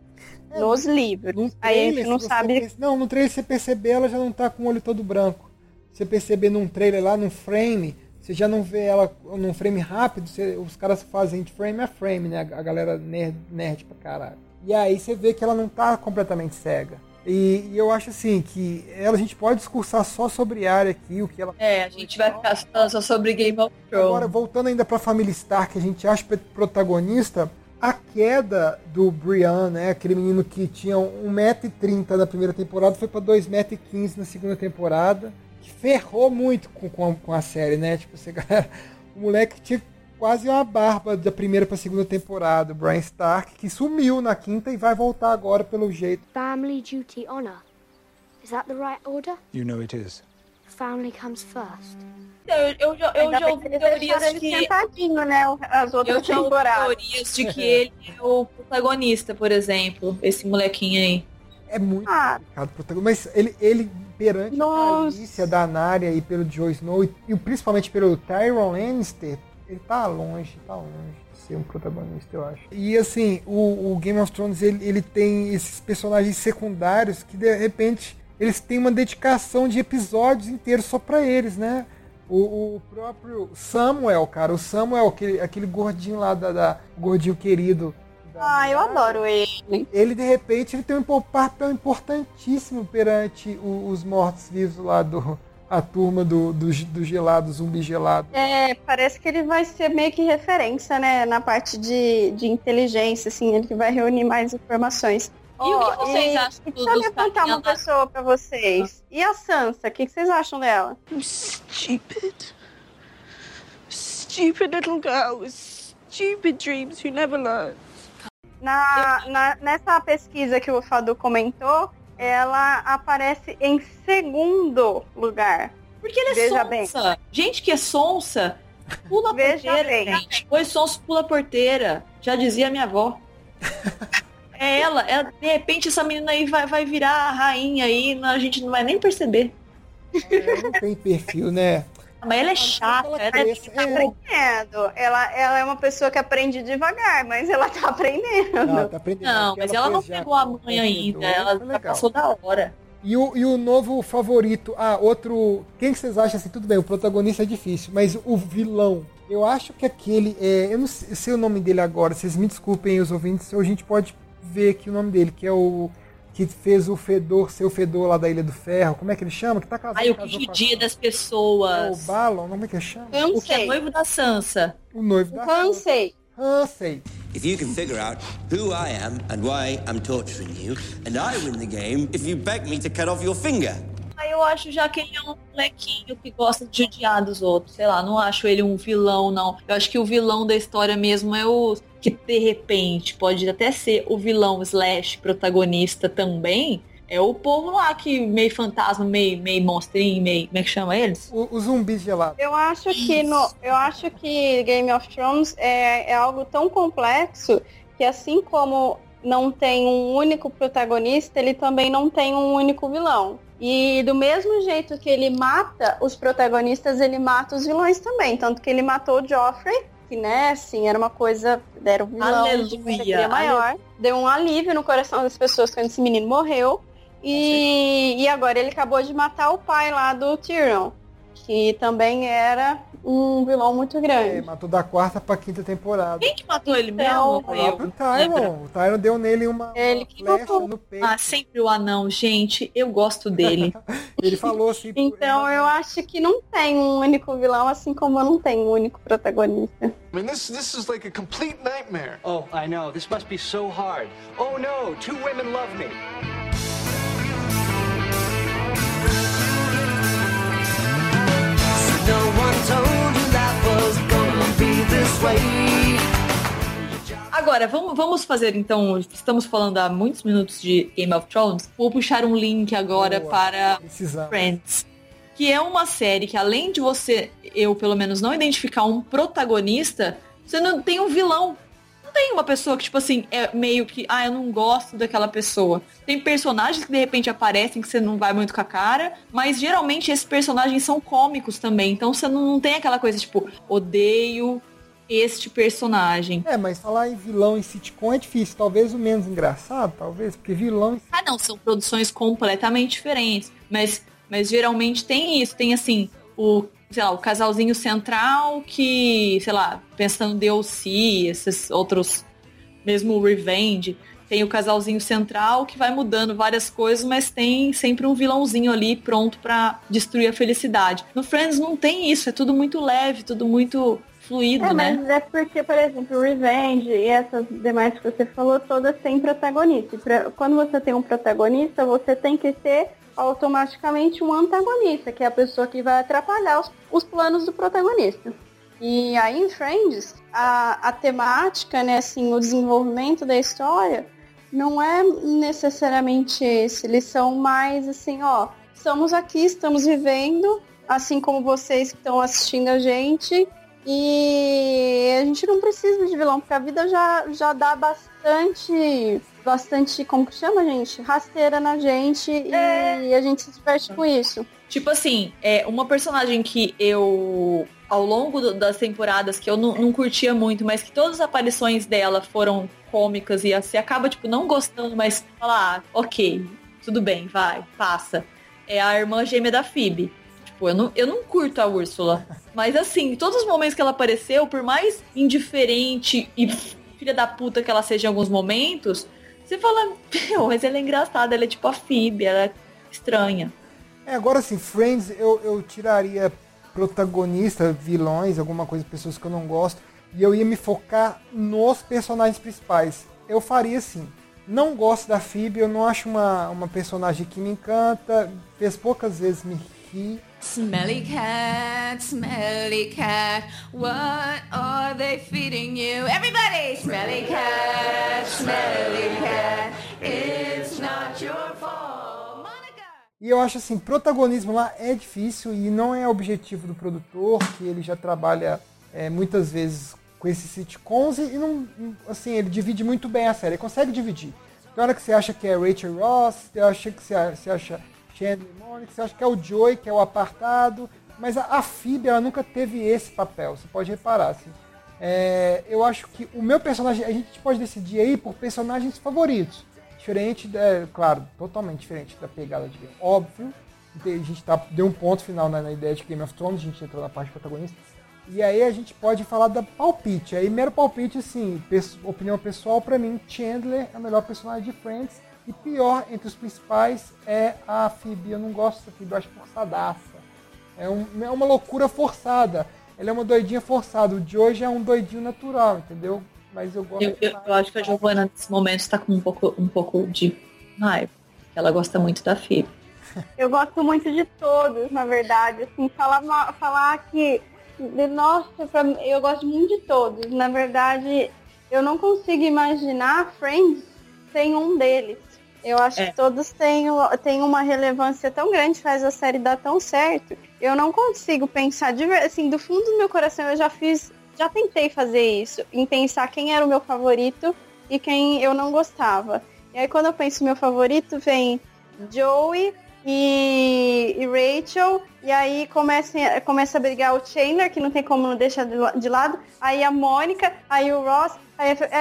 nos livros.
No
Aí a gente não sabe.
perce- Não, no trailer você perceber, ela já não tá com o olho todo branco. Você perceber num trailer lá, num frame, você já não vê ela num frame rápido, você- os caras fazem de frame a frame, né? A galera nerd, nerd pra caralho. E aí você vê que ela não tá completamente cega. E, e eu acho assim que ela, a gente pode discursar só sobre a área aqui, o que ela
É, a gente vai ficar só sobre Game of
Agora,
Thrones.
voltando ainda pra família Stark, a gente acha pro- protagonista a queda do Brian, né? Aquele menino que tinha 1,30m na primeira temporada, foi pra 2,15m na segunda temporada. Que ferrou muito com, com, a, série, né? Tipo, você, o moleque tinha quase uma barba da primeira pra segunda temporada, o Brian Stark, que sumiu na quinta e vai voltar agora pelo jeito.
Family duty honor. Is that the right order?
You know it is.
Family comes first.
Eu, eu, já- eu
Ainda
já ouvi teorias que.
sentadinho, né? As outras
Eu já teorias de que ele é o protagonista, por exemplo. Esse molequinho aí.
É muito
Ah,
complicado. Mas ele, ele perante
Nossa.
a Alicia da Nária e pelo Jon Snow, e, e principalmente pelo Tyrion Lannister, ele tá longe, tá longe de ser um protagonista, eu acho. E assim, o, o Game of Thrones, ele, ele tem esses personagens secundários que de repente eles têm uma dedicação de episódios inteiros só pra eles, né? O, o próprio Samuel, cara, o Samuel, aquele, aquele gordinho lá da, da- gordinho querido. da-
ah, eu adoro ele.
ele de repente ele tem um papel importantíssimo perante o- os mortos-vivos lá do a turma do, do, do gelado, zumbi gelado.
É, parece que ele vai ser meio que referência, né? Na parte de, de inteligência, assim, ele que vai reunir mais informações.
E o que vocês
e-
acham
e
do-
Deixa eu levantar uma pessoa pra vocês. E a Sansa, o que, que vocês acham dela?
Stupid. Stupid little girl with stupid dreams who never learn.
Na, na- nessa pesquisa que o Fadu comentou, ela aparece em segundo lugar.
Porque ele é
Veja bem.
sonsa. Gente que é sonsa, pula a
Veja
porteira,
bem.
gente. Pois sonso pula a porteira. Já dizia minha avó. É ela, ela, de repente essa menina aí vai, vai virar a rainha aí, a gente não vai nem perceber.
É, não tem perfil, né?
Mas ela é chata, ela é
Tá aprendendo. Ela, ela é uma pessoa que aprende devagar, mas ela tá aprendendo.
não, tá aprendendo.
Não, mas ela não
fez já
pegou a mãe ainda, ela
legal.
passou da hora.
E o, e o novo favorito, ah, outro. Quem que vocês acham assim? Tudo bem, o protagonista é difícil, mas o vilão. Eu acho que aquele. É, eu não sei, sei o nome dele agora, vocês me desculpem os ouvintes, ou a gente pode ver aqui o nome dele, que é o. Que fez o Fedor, seu Fedor lá da Ilha do Ferro. Como é que ele chama? Que tá casado.
Aí o que judia das
É o
pessoas.
Balon, como é que ele chama?
Não
O que é noivo da Sansa.
O noivo da
Eu não sei.
Hansei.
If you can figure out who I am and why I'm torturing you, and I win the game if you beg me to cut off your finger.
Aí eu acho já que ele é um molequinho que gosta de judiar dos outros. Sei lá, não acho ele um vilão, não. Eu acho que o vilão da história mesmo é o que de repente pode até ser o vilão slash protagonista também. É o povo lá que meio fantasma, meio, meio monstrinho, meio. Como é que chama eles?
O, o zumbi gelado.
Eu acho que no, eu acho que Game of Thrones é, é algo tão complexo que assim como não tem um único protagonista, ele também não tem um único vilão. E do mesmo jeito que ele mata os protagonistas, ele mata os vilões também. Tanto que ele matou o Joffrey, que né, assim, era uma coisa, era um vilão
Aleluia,
maior. Deu um alívio no coração das pessoas quando esse menino morreu. E, e agora ele acabou de matar o pai lá do Tyrion, que também era um vilão muito
É,
grande.
matou da quarta pra quinta temporada.
Quem que matou ele
Então,
mesmo?
O próprio Tyron. O Tyron deu nele uma,
Ele
uma
que
flecha
matou.
no peito.
Ah, sempre o anão, gente. Eu gosto dele.
Ele falou assim.
Então eu acho que não tem um único vilão, assim como não tem um único protagonista.
I mean, this this is like a complete nightmare.
Oh, I know. This must be so hard. Oh no, two women love me.
Agora, vamos, vamos fazer então. Estamos falando há muitos minutos de Game of Thrones. Vou puxar um link agora
Boa.
para
Precisamos.
Friends. Que é uma série que, além de você, eu pelo menos, não identificar um protagonista, você não tem um vilão. Tem uma pessoa que, tipo assim, é meio que, ah, eu não gosto daquela pessoa. Tem personagens que de repente aparecem que você não vai muito com a cara, mas geralmente esses personagens são cômicos também. Então você não, não tem aquela coisa, tipo, odeio este personagem.
É, mas falar em vilão em sitcom é difícil. Talvez o menos engraçado, talvez, porque vilão.
Ah, não, são produções completamente diferentes. Mas, mas geralmente tem isso. Tem assim, o, sei lá, o casalzinho central que, sei lá, pensando DLC, esses outros, mesmo Revenge. Tem o casalzinho central que vai mudando várias coisas, mas tem sempre um vilãozinho ali pronto para destruir a felicidade. No Friends não tem isso, é tudo muito leve, tudo muito fluido,
é,
né?
Mas é porque, por exemplo, Revenge e essas demais que você falou, todas têm protagonista. Pra, quando você tem um protagonista, você tem que ter automaticamente um antagonista, que é a pessoa que vai atrapalhar os, os planos do protagonista. E aí em Friends, a, a temática, né, assim, o desenvolvimento da história não é necessariamente esse. Eles são mais assim, ó, estamos aqui, estamos vivendo, assim como vocês que estão assistindo a gente. E a gente não precisa de vilão, porque a vida já, já dá bastante. Bastante, como que chama, gente? Rasteira na gente é. e a gente se diverte com isso.
Tipo assim, é uma personagem que eu, ao longo do, das temporadas, que eu não, não curtia muito, mas que todas as aparições dela foram cômicas e você acaba, tipo, não gostando, mas falar, ah, ok, tudo bem, vai, passa. É a irmã gêmea da Phoebe. Tipo, eu não, eu não curto a Úrsula. Mas assim, todos os momentos que ela apareceu, por mais indiferente e filha da puta que ela seja em alguns momentos, você fala, meu, mas ela é engraçada, ela é tipo a Phoebe, ela é estranha.
É, agora assim, Friends, eu, eu tiraria protagonista, vilões, alguma coisa, pessoas que eu não gosto, e eu ia me focar nos personagens principais. Eu faria assim. Não gosto da Phoebe, eu não acho uma, uma personagem que me encanta, fez poucas vezes me rir.
Smelly cat, smelly cat, what are they feeding you? Everybody! Smelly cat, smelly cat, it's not your fault. Monica!
E eu acho assim, protagonismo lá é difícil e não é objetivo do produtor, que ele já trabalha é, muitas vezes com esses sitcoms e não, assim, ele divide muito bem a série, ele consegue dividir. Tem hora que você acha que é Rachel Ross, tem hora que você acha Chandler e Monica, você acha que é o Joey, que é o apartado, mas a, a Phoebe, ela nunca teve esse papel, você pode reparar, assim. É, eu acho que o meu personagem, a gente pode decidir aí por personagens favoritos. Diferente, é, claro, totalmente diferente da pegada de Óbvio, a gente tá, deu um ponto final na, na ideia de Game of Thrones, a gente entrou na parte protagonista. E aí a gente pode falar da palpite. Aí, mero palpite, assim, opinião pessoal, para mim, Chandler é o melhor personagem de Friends. E pior, entre os principais, é a Phoebe. Eu não gosto da Phoebe, eu acho forçadaça. É, um, é uma loucura forçada. Ela é uma doidinha forçada. O de hoje é um doidinho natural, entendeu? Mas eu gosto.
Eu, eu, eu acho que a Giovanna, nesse momento, está com um pouco, um pouco de raiva. Ela gosta muito da Phoebe.
Eu gosto muito de todos, na verdade. Assim, falar, falar que nossa, pra, eu gosto muito de todos. Na verdade, eu não consigo imaginar Friends sem um deles. Eu acho é. que todos têm, têm uma relevância tão grande, faz a série dar tão certo. Eu não consigo pensar, de, assim, do fundo do meu coração, eu já fiz, já tentei fazer isso, em pensar quem era o meu favorito e quem eu não gostava. E aí quando eu penso meu favorito, vem Joey, e, e, Rachel, e aí começa, começa a brigar o Chandler, que não tem como não deixar de lado, aí a Mônica, aí o Ross,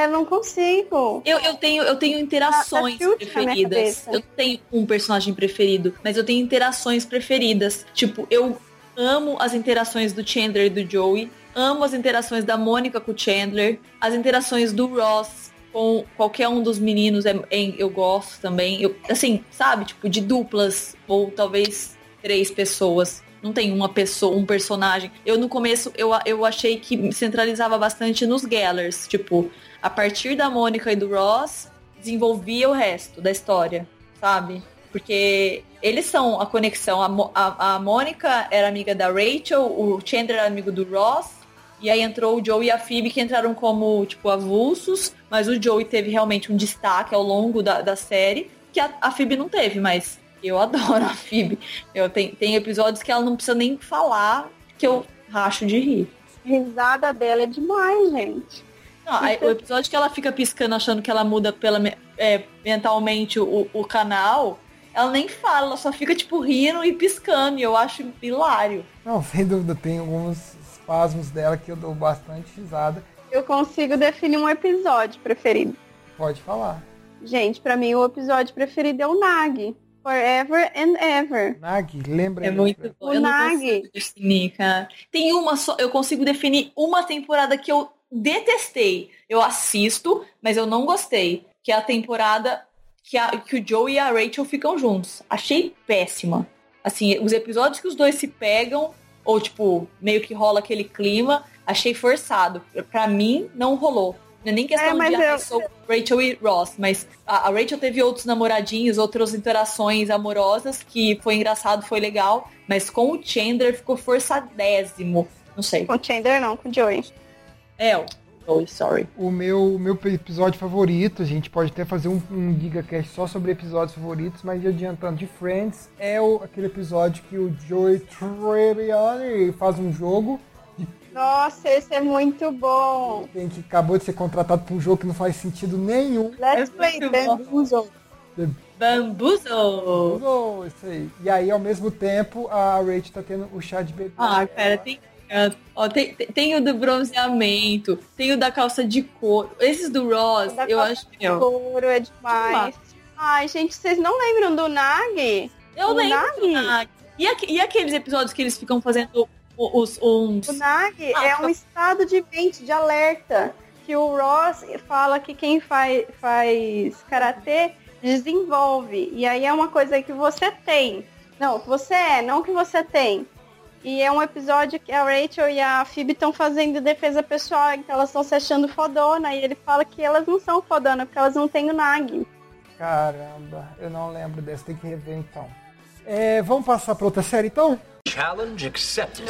eu não consigo.
Eu, eu, tenho, eu tenho interações tá, tá preferidas. Eu tenho um personagem preferido, mas eu tenho interações preferidas. Tipo, eu amo as interações do Chandler e do Joey, amo as interações da Mônica com o Chandler, as interações do Ross com qualquer um dos meninos é, é, eu gosto também. Eu, assim, sabe? Tipo, de duplas ou talvez três pessoas. Não tem uma pessoa, um personagem. Eu no começo eu, eu achei que centralizava bastante nos Gellers. Tipo, a partir da Mônica e do Ross, desenvolvia o resto da história, sabe? Porque eles são a conexão. A, a, a Mônica era amiga da Rachel, o Chandler era amigo do Ross, e aí entrou o Joe e a Phoebe que entraram como, tipo, avulsos, mas o Joey teve realmente um destaque ao longo da, da série, que a, a Phoebe não teve, mas eu adoro a Phoebe. Eu tem, tem episódios que ela não precisa nem falar, que eu racho de rir.
risada dela é demais, gente.
Não, aí, o episódio que ela fica piscando achando que ela muda pela, é, mentalmente o, o canal, ela nem fala, ela só fica tipo rindo e piscando, e eu acho hilário.
Não, sem dúvida, tem alguns espasmos dela que eu dou bastante risada.
Eu consigo definir um episódio preferido.
Pode falar.
Gente, pra mim o episódio preferido é o Nag. Forever and Ever.
Nag, lembra?
É
aí,
muito bom.
O
Eu
Nag.
definir, cara. Tem uma só, eu consigo definir uma temporada que eu detestei. Eu assisto, mas eu não gostei. Que é a temporada que, a- que o Joe e a Rachel ficam juntos. Achei péssima. Assim, os episódios que os dois se pegam, ou tipo, meio que rola aquele clima, achei forçado. Pra mim, não rolou. Não é nem questão
É, mas
de ah,
eu-
sou Rachel e Ross, mas a, a Rachel teve outros namoradinhos, outras interações amorosas que foi engraçado, foi legal, mas com o Chandler ficou forçadésimo. Não sei.
Com o Chandler não, com o Joey.
É, o oh, sorry.
O meu, o meu episódio favorito, a gente pode até fazer um, um GigaCast só sobre episódios favoritos, mas adiantando de Friends, é o, aquele episódio que o Joey Tribbiani faz um jogo
Nossa, esse é muito bom.
tem que acabou de ser contratado para um jogo que não faz sentido nenhum.
Let's
É
play. Bamboozle.
Bamboozle!
Oh, isso aí. E aí, ao mesmo tempo, a Rachel tá tendo o chá de bebê.
Ah, pera, tem. Ó, tem, tem- o do bronzeamento, tem o da calça de couro. Esses do Ross, eu acho que. ó,
Couro é demais. Ai, gente, vocês não lembram do Nag?
Eu
O
lembro.
Nag?
do Nag. E, aque- e aqueles episódios que eles ficam fazendo o- os, uns.
O Nag
Ah,
é um estado de mente, de alerta. Que o Ross fala que quem faz, faz karatê desenvolve. E aí é uma coisa que você tem. Não, que você é, não que você tem. E é um episódio que a Rachel e a Phoebe estão fazendo defesa pessoal, então elas estão se achando fodona. E ele fala que elas não são fodona, porque elas não têm o Nag.
Caramba, eu não lembro dessa, tem que rever então. É, vamos passar para outra série então?
Challenge accepted.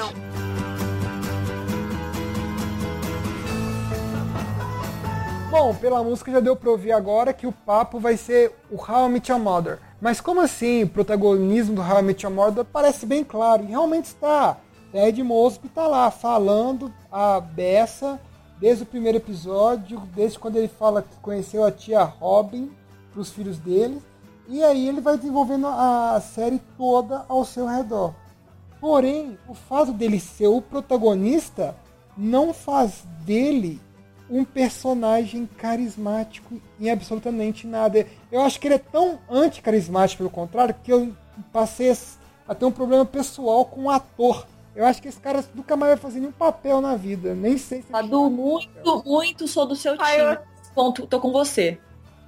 Bom, pela música já deu pra ouvir agora que o papo vai ser o How I Met Your Mother. Mas como assim? O protagonismo do How I Met Your Mother parece bem claro. E realmente está. Ted Mosby tá lá falando a beça desde o primeiro episódio, desde quando ele fala que conheceu a tia Robin pros filhos dele. E aí ele vai desenvolvendo a série toda ao seu redor. Porém, o fato dele ser o protagonista não faz dele um personagem carismático em absolutamente nada. Eu acho que ele é tão anti-carismático, pelo contrário, que eu passei a ter um problema pessoal com o ator. Eu acho que esse cara nunca mais vai fazer nenhum papel na vida. Nem sei se.
Cadu, muito, muito sou do seu time.
Eu-
Ponto, tô com você.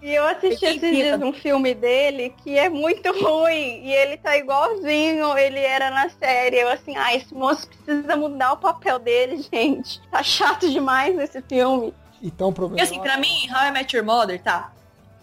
E eu assisti esses dias um filme dele que é muito ruim. E ele tá igualzinho ele era na série. Eu assim, ah, esse moço precisa mudar o papel dele, gente. Tá chato demais esse filme.
Então o
E
problema.
assim, pra mim, How I Met Your Mother, tá?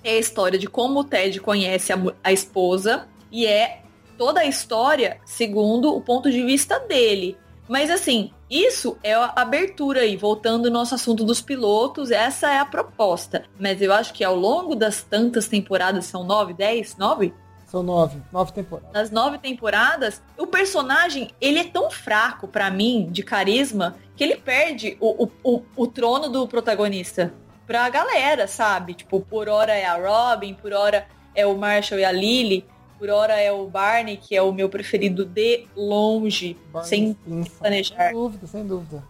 É a história de como o Ted conhece a, a esposa e é toda a história segundo o ponto de vista dele. Mas assim, isso é a abertura aí, voltando ao nosso assunto dos pilotos, essa é a proposta. Mas eu acho que ao longo das tantas temporadas, são nove, dez, nove?
São nove. Nove temporadas.
nas nove temporadas, o personagem, ele é tão fraco pra mim, de carisma, que ele perde o, o, o, o trono do protagonista pra galera, sabe? Tipo, por hora é a Robin, por hora é o Marshall e a Lily, por hora é o Barney, que é o meu preferido de longe,
Barney
sem
Stinson.
planejar.
Sem dúvida, sem dúvida.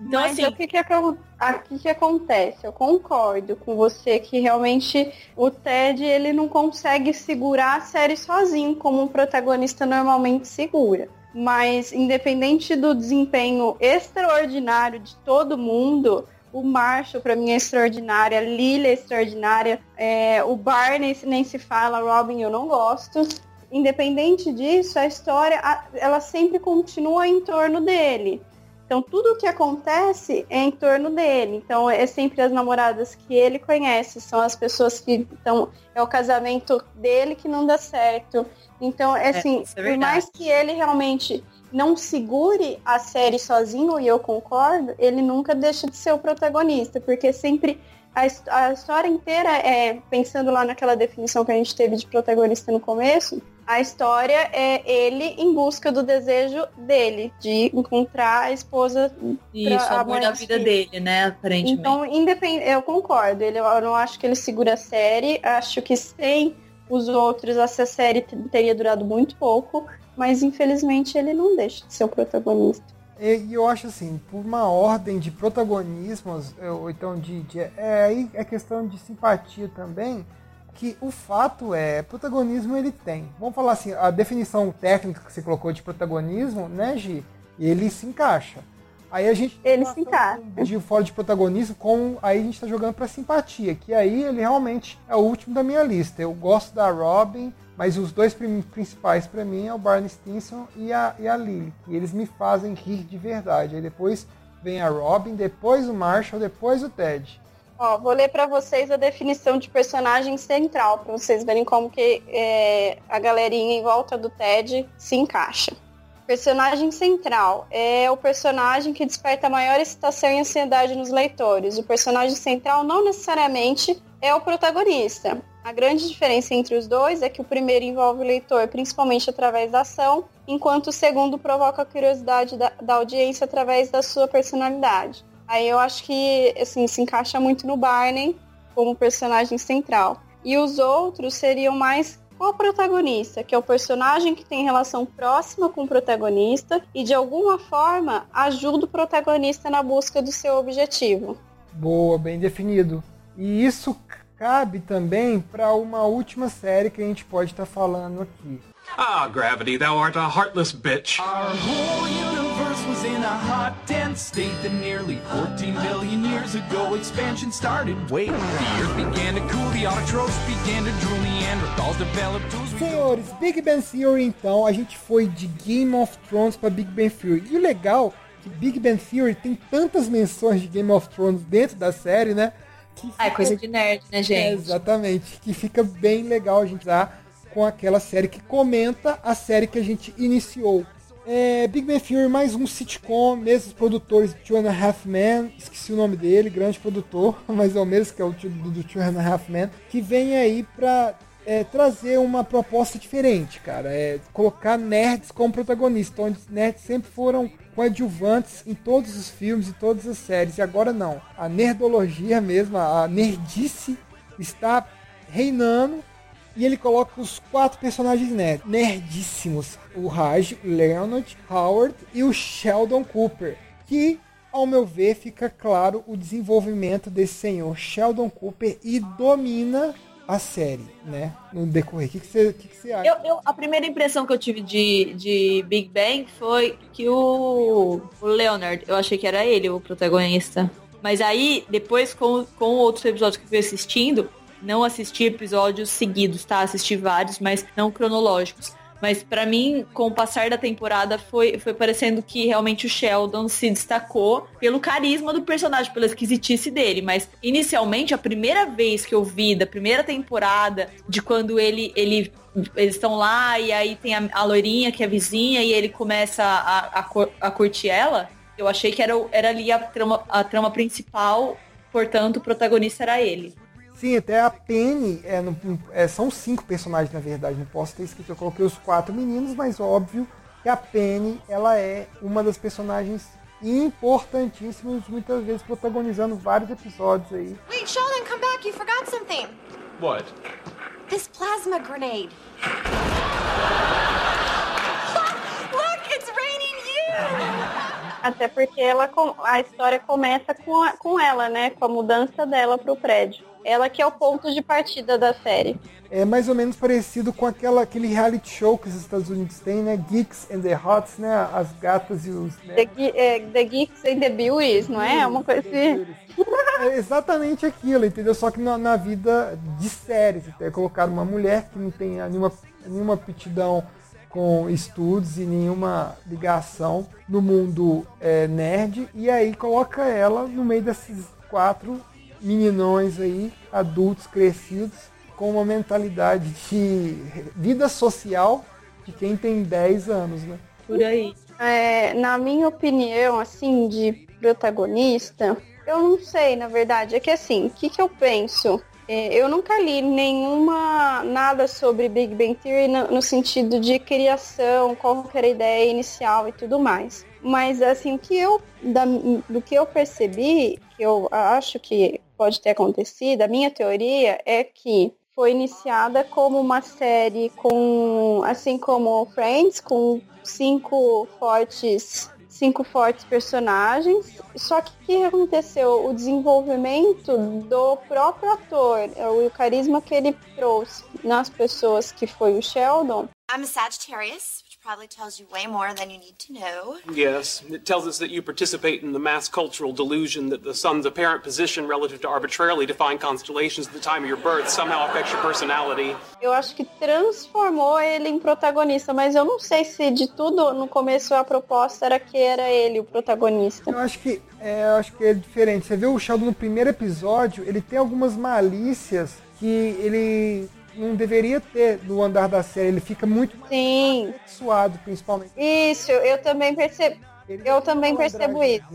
Então,
Mas
assim,
o que que, que acontece? Eu concordo com você que realmente o Ted ele não consegue segurar a série sozinho, como um protagonista normalmente segura. Mas independente do desempenho extraordinário de todo mundo, o Marshall pra mim é extraordinário, a Lily é extraordinária, é, o Barney nem se fala, Robin eu não gosto. Independente disso, a história ela sempre continua em torno dele. Então tudo o que acontece é em torno dele. Então é sempre as namoradas que ele conhece, são as pessoas que estão. É o casamento dele que não dá certo. Então, é assim,
isso é
por mais que ele realmente não segure a série sozinho, e eu concordo, ele nunca deixa de ser o protagonista, porque sempre a, a história inteira é, pensando lá naquela definição que a gente teve de protagonista no começo, a história é ele em busca do desejo dele, de encontrar a esposa
isso,
pra-
o
a
amor da vida
filhos.
dele, né, aparentemente.
Então, independente, eu concordo. Ele, eu não acho que ele segura a série. Acho que sem os outros, essa série teria durado muito pouco. Mas infelizmente ele não deixa de ser o protagonista.
E, eu acho assim, por uma ordem de protagonismos, ou então de. de é, aí é questão de simpatia também, que o fato é, protagonismo ele tem. Vamos falar assim, a definição técnica que você colocou de protagonismo, né, Gi? Ele se encaixa. Aí a gente
ele se encaixa.
de fora de protagonismo com aí a gente tá jogando para simpatia, que aí ele realmente é o último da minha lista. Eu gosto da Robin, mas os dois principais para mim é o Barney Stinson e a, e a Lily. E eles me fazem rir de verdade. Aí depois vem a Robin, depois o Marshall, depois o Ted.
Ó, vou ler para vocês a definição de personagem central, para vocês verem como que é, a galerinha em volta do Ted se encaixa. Personagem central é o personagem que desperta maior excitação e ansiedade nos leitores. O personagem central não necessariamente é o protagonista. A grande diferença entre os dois é que o primeiro envolve o leitor principalmente através da ação, enquanto o segundo provoca a curiosidade da, da audiência através da sua personalidade. Aí eu acho que assim, se encaixa muito no Barney como personagem central. E os outros seriam mais o protagonista, que é o personagem que tem relação próxima com o protagonista e de alguma forma ajuda o protagonista na busca do seu objetivo.
Boa, bem definido. E isso cabe também para uma última série que a gente pode estar tá falando aqui.
Ah, Gravity, thou art a heartless bitch.
Our whole universe was in a hot, dense state that nearly 14 billion years ago expansion started. Wait, the earth began to cool, the autotrophs began to drool, Neanderthals developed tools.
Senhores, Big Bang Theory então, a gente foi de Game of Thrones para Big Bang Theory. E o legal é que Big Bang Theory tem tantas menções de Game of Thrones dentro da série, né?
Fica... Ah, é coisa de nerd, né, gente? É,
exatamente. Que fica bem legal a gente usar com aquela série que comenta a série que a gente iniciou. É, Big Bang Theory, mais um sitcom, mesmos produtores Two and a Half Men, esqueci o nome dele, grande produtor, mas é o mesmo que é o do, do Two and a Half Men, que vem aí pra é, trazer uma proposta diferente, cara. É colocar nerds como protagonistas, onde nerds sempre foram coadjuvantes em todos os filmes e todas as séries, e agora não. A nerdologia mesmo, a nerdice está reinando e ele coloca os quatro personagens nerd, nerdíssimos: o Raj, Leonard, Howard e o Sheldon Cooper. Que, ao meu ver, fica claro o desenvolvimento desse senhor Sheldon Cooper e domina a série, né? No decorrer. O que, você, que, que você acha?
Eu, eu, a primeira impressão que eu tive de, de Big Bang foi que o, o Leonard, eu achei que era ele o protagonista. Mas aí, depois, com, com outros episódios que eu fui assistindo, não assisti episódios seguidos, tá? Assisti vários, mas não cronológicos. Mas para mim, com o passar da temporada, foi, foi parecendo que realmente o Sheldon se destacou pelo carisma do personagem, pela esquisitice dele. Mas inicialmente, a primeira vez que eu vi da primeira temporada, de quando ele, ele eles estão lá e aí tem a, a loirinha que é vizinha e ele começa a, a, a curtir ela, eu achei que era, era ali a trama, a trama principal, portanto o protagonista era ele.
Sim, até a Penny, é, no, é, são cinco personagens na verdade, não posso ter escrito, eu coloquei os quatro meninos, mas óbvio que a Penny, ela é uma das personagens importantíssimas, muitas vezes protagonizando vários episódios aí.
Wait, Sheldon, come back, you forgot something.
What?
This plasma grenade. Look, it's raining you!
Até porque ela, a história começa com, a, com ela, né? Com a mudança dela pro prédio. Ela que é o ponto de partida da série.
É mais ou menos parecido com aquela, aquele reality show que os Estados Unidos têm, né? Geeks and the Hots, né? As gatas e os... Né?
The, é, the, Geeks and the Beauties, não é? É uma coisa assim...
É exatamente aquilo, entendeu? Só que na, na vida de séries. Até colocar uma mulher que não tem nenhuma, nenhuma aptidão com estudos e nenhuma ligação no mundo é, nerd. E aí coloca ela no meio desses quatro meninões aí, adultos crescidos, com uma mentalidade de vida social de quem tem 10 anos, né?
Por aí.
É, na minha opinião, assim, de protagonista, eu não sei, na verdade. É que assim, o que, que eu penso? É, eu nunca li nenhuma nada sobre Big Bang Theory no, sentido de criação, qual era a ideia inicial e tudo mais. Mas assim, que eu da, do que eu percebi, que eu acho que pode ter acontecido, a minha teoria é que foi iniciada como uma série com, assim como Friends, com cinco fortes cinco fortes personagens. Só que o que aconteceu? O desenvolvimento do próprio ator, o carisma que ele trouxe nas pessoas, que foi o Sheldon.
I'm a Sagittarius, probably tells you way more than you need to know.
Yes, it tells us that you participate in the mass cultural delusion that the sun's apparent position relative to arbitrarily defined constellations at the time of your birth somehow affects your personality.
Eu acho que transformou ele em protagonista, mas eu não sei se de tudo no começo a proposta era que era ele o protagonista.
Eu acho que é, eu acho que é diferente. Você vê o Sheldon no primeiro episódio, ele tem algumas malícias que ele não deveria ter no andar da série. Ele fica muito
Sim.
suado, principalmente.
Isso, eu também percebo. Eu também percebo isso.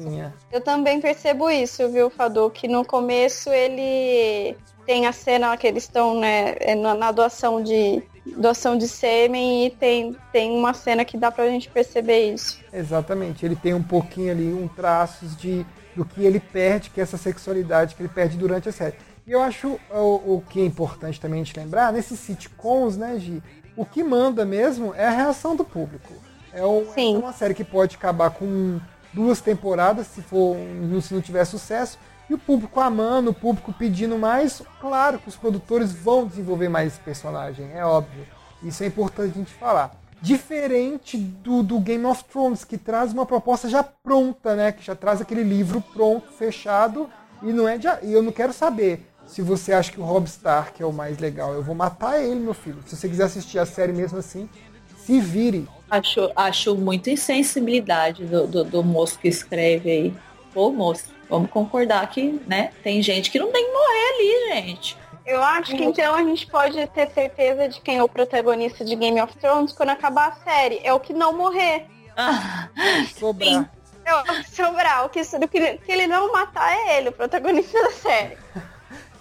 Eu também percebo isso, viu, Fadu? Que no começo ele tem a cena que eles estão né, na, na doação de doação de sêmen e tem, tem uma cena que dá pra gente perceber isso.
Exatamente. Ele tem um pouquinho ali, um traços de do que ele perde, que é essa sexualidade que ele perde durante a série. E eu acho o, o que é importante também a gente lembrar, nesses sitcoms, né, Gi, o que manda mesmo é a reação do público. É, um, é uma série que pode acabar com duas temporadas, se, for, se não tiver sucesso, e o público amando, o público pedindo mais. Claro que os produtores vão desenvolver mais esse personagem, é óbvio. Isso é importante a gente falar. Diferente do, do Game of Thrones, que traz uma proposta já pronta, né? Que já traz aquele livro pronto, fechado, e não é de, e eu não quero saber se você acha que o Rob Stark é o mais legal. Eu vou matar ele, meu filho. Se você quiser assistir a série mesmo assim, se vire.
Acho, acho muita insensibilidade do, do, do moço que escreve aí. Ô moço, vamos concordar que, né, tem gente que não tem que morrer ali, gente.
Eu acho que então a gente pode ter certeza de quem é o protagonista de Game of Thrones quando acabar a série. É o que não morrer.
Ah,
Sobrar.
É o que sobrar. O que, o que, que ele não matar é ele, o protagonista da série.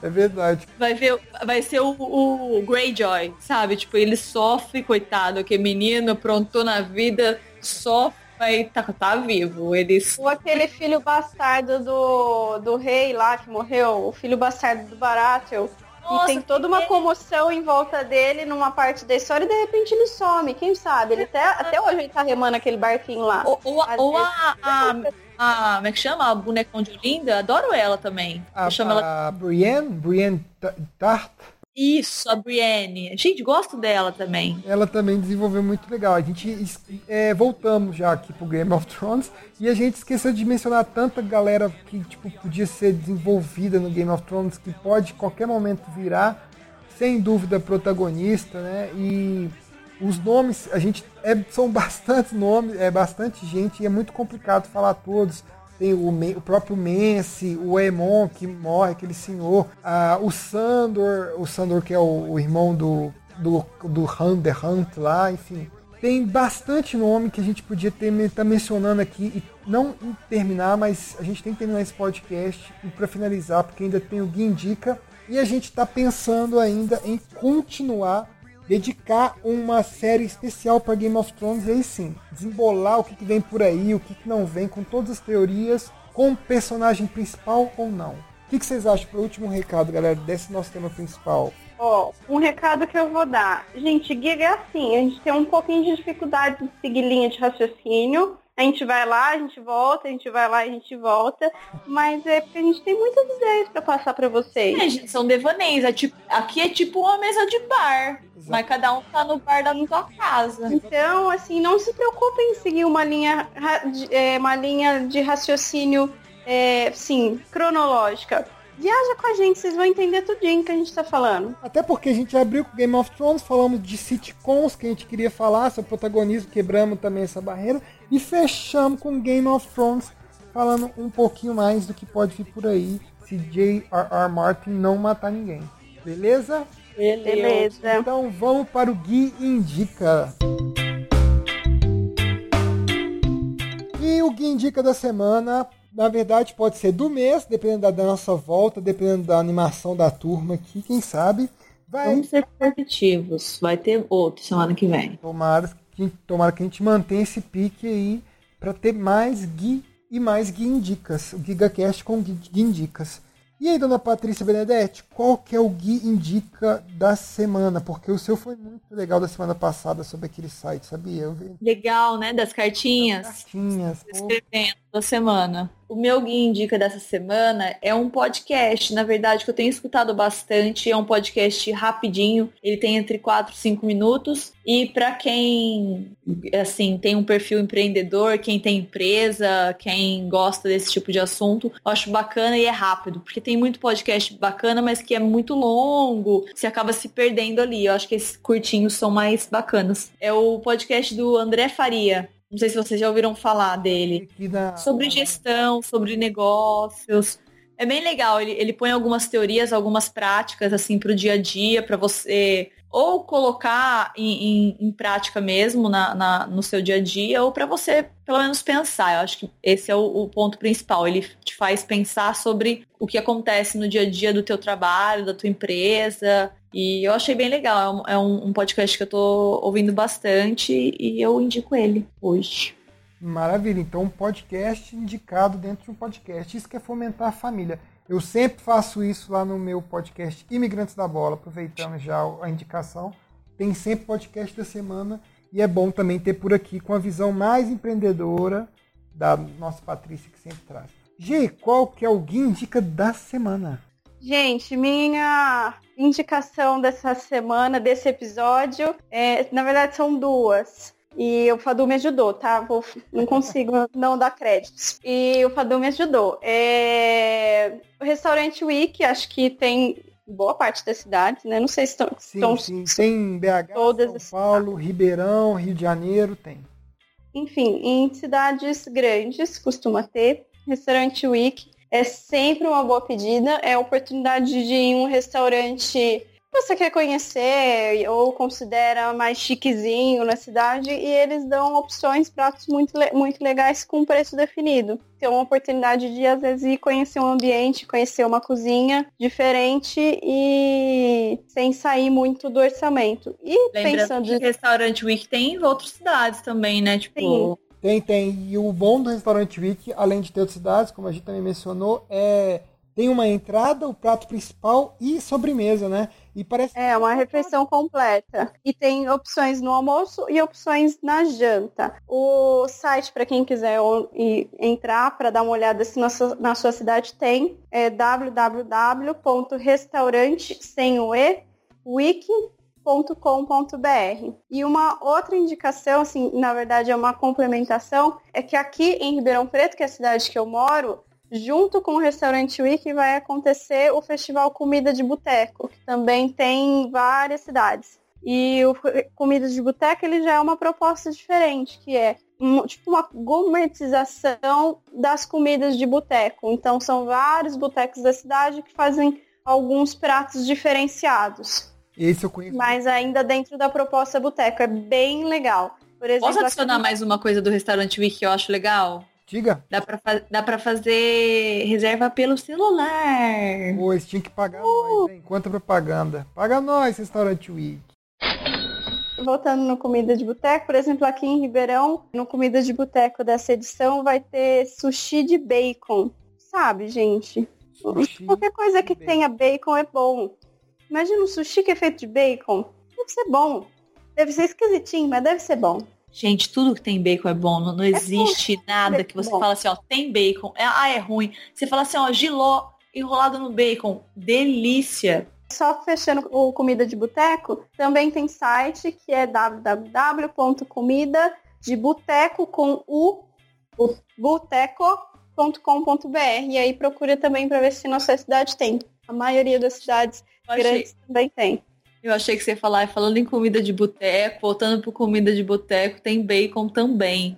É verdade.
Vai ver, vai ser o, o Greyjoy, sabe? Tipo, ele sofre, coitado, que menino aprontou na vida, sofre, mas tá, tá vivo. Eles...
Ou aquele filho bastardo do, do rei lá que morreu, o filho bastardo do Baratheon.
Nossa,
e tem toda uma comoção em volta dele numa parte da história e de repente ele some. Quem sabe? Ele até, até hoje ele tá remando aquele barquinho lá.
Ou, ou, ou a, a, a, Como é que chama? A bonecão de Linda? Adoro ela também.
A,
chamo
a
ela.
Brienne, Brienne Tart,
Isso, a Brienne. Gente, gosto dela também.
ela também desenvolveu muito legal. A gente é, voltamos já aqui pro Game of Thrones e a gente esqueceu de mencionar tanta galera que tipo podia ser desenvolvida no Game of Thrones que pode a qualquer momento virar sem dúvida protagonista, né? E os nomes a gente é, são bastante nomes, é bastante gente e é muito complicado falar todos. Tem o, o próprio Mance, o Aemon que morre, aquele senhor, ah, o Sandor, o Sandor que é o, o irmão do, do, do Hunt, The Hunt lá, enfim. Tem bastante nome que a gente podia ter tá mencionando aqui e não terminar, mas a gente tem que terminar esse podcast e para finalizar, porque ainda tem o Gui Indica e a gente está pensando ainda em continuar dedicar uma série especial para Game of Thrones e aí sim, desembolar o que, que vem por aí, o que, que não vem, com todas as teorias, com o personagem principal ou não. O que, que vocês acham para o último recado, galera, desse nosso tema principal?
Ó, um recado que eu vou dar. Gente, Giga é assim, a gente tem um pouquinho de dificuldade de seguir linha de raciocínio. A gente vai lá, a gente volta, a gente vai lá, a gente volta. Mas é porque a gente tem muitas ideias pra passar pra vocês.
É, gente, são devaneios. É tipo, aqui é tipo uma mesa de bar. Mas cada um tá no bar da sua casa.
Então, assim, não se preocupem em seguir uma linha, é, uma linha de raciocínio, é, sim, cronológica. Viaja com a gente, vocês vão entender tudinho que a gente tá falando.
Até porque a gente abriu com Game of Thrones, falamos de sitcoms que a gente queria falar, sobre protagonismo, quebramos também essa barreira. E fechamos com Game of Thrones, falando um pouquinho mais do que pode vir por aí se J.R.R. Martin não matar ninguém. Beleza?
Beleza.
Então vamos para o Gui Indica. E o Gui Indica da semana, na verdade, pode ser do mês, dependendo da, da nossa volta, dependendo da animação da turma aqui, quem sabe. Vai
Vamos ser positivos. Vai ter outro semana que vem.
tomara que, tomara que a gente mantenha esse pique aí para ter mais Gui e mais Gui Indicas. O GigaCast com Gui, Gui Indicas. E aí, dona Patrícia Benedetti, qual que é o Gui Indica da semana? Porque o seu foi muito legal da semana passada sobre aquele site, sabia?
Legal, né? Das cartinhas.
Cartinhas.
Escrevendo da semana. O meu Gui Indica dessa semana é um podcast, na verdade, que eu tenho escutado bastante. É um podcast rapidinho. Ele tem entre 4 e 5 minutos. E para quem, assim, tem um perfil empreendedor, quem tem empresa, quem gosta desse tipo de assunto, eu acho bacana e é rápido. Porque tem muito podcast bacana, mas que é muito longo. Você acaba se perdendo ali. Eu acho que esses curtinhos são mais bacanas. É o podcast do André Faria. Não sei se vocês já ouviram falar dele. Sobre gestão, sobre negócios. É bem legal. Ele, ele põe algumas teorias, algumas práticas, assim, para o dia a dia, para você ou colocar em, em, em prática mesmo na, na, no seu dia a dia, ou para você pelo menos pensar. Eu acho que esse é o, o, ponto principal. Ele te faz pensar sobre o que acontece no dia a dia do teu trabalho, da tua empresa. E eu achei bem legal. É um, é um podcast que eu tô ouvindo bastante e eu indico ele hoje.
Maravilha. Então, um podcast indicado dentro de um podcast. Isso que é fomentar a família. Eu sempre faço isso lá no meu podcast Imigrantes da Bola, aproveitando já a indicação. Tem sempre podcast da semana e é bom também ter por aqui com a visão mais empreendedora da nossa Patrícia que sempre traz. Gi, qual que é o Gui Indica da semana?
Gente, minha indicação dessa semana, desse episódio, é, na verdade são duas. E o Fadu me ajudou, tá? Vou, não consigo não dar créditos. E o Fadu me ajudou. É... O restaurante Week, acho que tem boa parte das cidades, né? Não sei se estão.
Sim, estão... sim. Tem BH, todas São Paulo, Ribeirão, Rio de Janeiro, tem.
Enfim, em cidades grandes costuma ter. Restaurante Week é sempre uma boa pedida. É a oportunidade de ir em um restaurante você quer conhecer ou considera mais chiquezinho na cidade e eles dão opções, pratos muito, muito legais com preço definido. Ter uma oportunidade de, às vezes, ir conhecer um ambiente, conhecer uma cozinha diferente e sem sair muito do orçamento. E
Lembrando pensando... que restaurante Week tem em outras cidades também, né? Tipo...
Sim. Tem, tem. E o bom do restaurante Week, além de ter outras cidades, como a gente também mencionou, é tem uma entrada, o prato principal e sobremesa, né? E parece
É uma refeição completa. E tem opções no almoço e opções na janta. O site para quem quiser entrar para dar uma olhada se na sua, cidade tem é www.restaurante sem o e wiki.com.br. E uma outra indicação, assim, na verdade é uma complementação, é que aqui em Ribeirão Preto, que é a cidade que eu moro, junto com o Restaurante Week vai acontecer o Festival Comida de Boteco, que também tem em várias cidades. E o Comida de Boteco ele já é uma proposta diferente, que é um, tipo uma gourmetização das comidas de boteco. Então são vários botecos da cidade que fazem alguns pratos diferenciados.
Esse eu conheço.
Mas ainda dentro da proposta boteco. É bem legal.
Por exemplo, Posso adicionar aqui... mais uma coisa do Restaurante Week que eu acho legal?
Diga.
Dá pra, dá pra fazer reserva pelo celular.
Pois, tinha que pagar uh. nós, hein? Quanta propaganda. Paga nós, Restaurante Week.
Voltando no Comida de Boteco, por exemplo, aqui em Ribeirão, no Comida de Boteco dessa edição vai ter sushi de bacon. Sabe, gente? Sushi Qualquer coisa que bacon. tenha bacon é bom. Imagina um sushi que é feito de bacon. Deve ser bom. Deve ser esquisitinho, mas deve ser bom.
Gente, tudo que tem bacon é bom. Não, não é existe nada que você bom. fala assim, ó, tem bacon. É, ah, é ruim. Você fala assim, ó, giló enrolado no bacon. Delícia.
Só fechando o Comida de Boteco, também tem site que é www.comidadeboteco com o boteco.com.br e aí procura também para ver se na sua cidade tem. A maioria das cidades grandes também tem.
Eu achei que você ia falar, falando em comida de boteco, voltando pro comida de boteco, tem bacon também.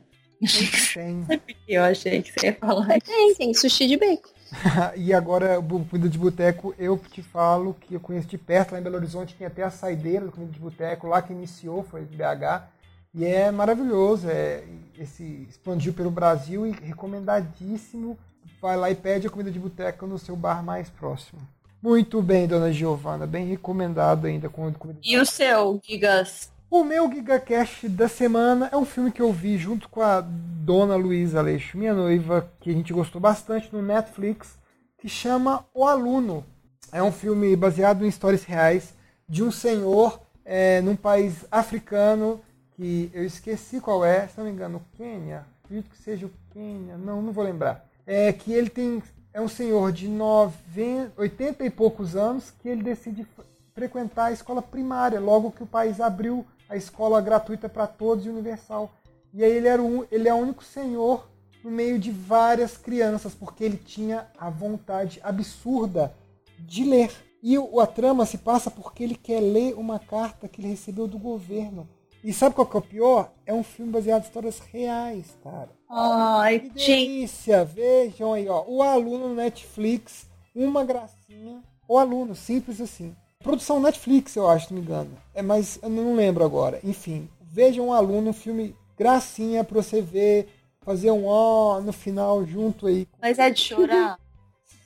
Tem.
Eu achei que você ia falar.
Tem, tem sushi de bacon.
e agora, comida de boteco, eu te falo que eu conheço de perto, lá em Belo Horizonte, tem até a saideira do comida de boteco, lá que iniciou, foi BH. E é maravilhoso, é, esse expandiu pelo Brasil e recomendadíssimo. Vai lá e pede a comida de boteco no seu bar mais próximo. Muito bem, dona Giovana, bem recomendado ainda. Com.
E o seu, Gigas?
O meu GigaCast da semana é um filme que eu vi junto com a dona Luísa Aleixo, minha noiva, que a gente gostou bastante no Netflix. que chama O Aluno. É um filme baseado em histórias reais de um senhor é, num país africano que eu esqueci qual é, se não me engano, Quênia. Acredito que seja o Quênia, não, não vou lembrar. É que ele tem é um senhor de 90, 80 e poucos anos que ele decide frequentar a escola primária, logo que o país abriu a escola gratuita para todos e universal. E aí ele, era o, ele é o único senhor no meio de várias crianças, porque ele tinha a vontade absurda de ler. E a trama se passa porque ele quer ler uma carta que ele recebeu do governo. E sabe qual que é o pior? É um filme baseado em histórias reais, cara.
Ai,
que delícia! Vejam aí, ó. O aluno no Netflix, uma gracinha. O aluno, simples assim. Produção Netflix, eu acho, se não me engano. É, mas eu não lembro agora. Enfim, vejam o aluno, um filme gracinha pra você ver, fazer um ó no final junto aí.
Mas é de chorar.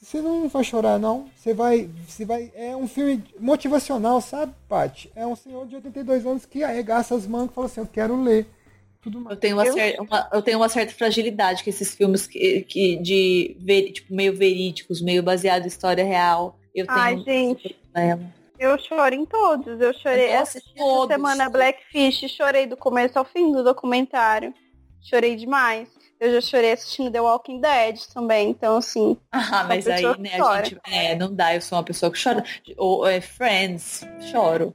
Você não vai chorar, não. Você vai. Você vai. É um filme motivacional, sabe, Paty? É um senhor de 82 anos que arregaça as mãos e fala assim, eu quero ler. Tudo mais.
Eu tenho uma, certa, uma, eu tenho uma certa fragilidade com esses filmes que, que de ver, tipo, meio verídicos, meio baseado em história real. Eu tenho
Ai, gente. Eu choro em todos. Eu chorei
Eu
essa semana Blackfish, chorei do começo ao fim do documentário. Chorei demais. Eu já chorei assistindo The Walking Dead também, então assim.
Ah, mas aí, né, a gente. É, não dá, eu sou uma pessoa que chora. Ou é, Friends, choro.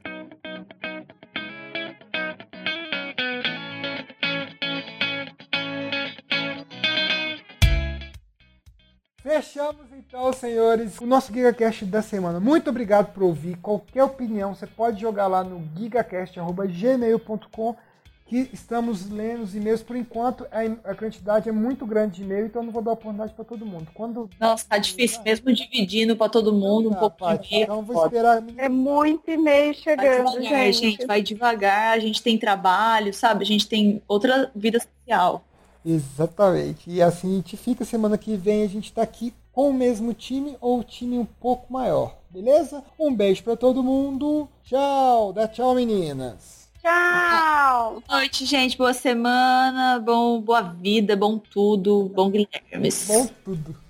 Fechamos então, senhores, o nosso GigaCast da semana. Muito obrigado por ouvir. Qualquer opinião, você pode jogar lá no gigacast.gmail.com que estamos lendo os e-mails. Por enquanto, a, a quantidade é muito grande de e-mail, então eu não vou dar oportunidade para todo mundo. Quando
Nossa, tá difícil mesmo dividindo para todo mundo um pouco
Paty,
de e-mail.
Então vou esperar.
É muito e-mail
Vai
chegando,
devagar,
gente.
gente, vai devagar, a gente tem trabalho, sabe? A gente tem outra vida social.
Exatamente. E assim a gente fica. Semana que vem a gente tá aqui com o mesmo time ou time um pouco maior. Beleza? Um beijo para todo mundo. Tchau. Dá tchau, meninas.
Tchau!
Boa noite, gente. Boa semana, bom, boa vida, bom tudo, bom Guilherme.
Bom tudo.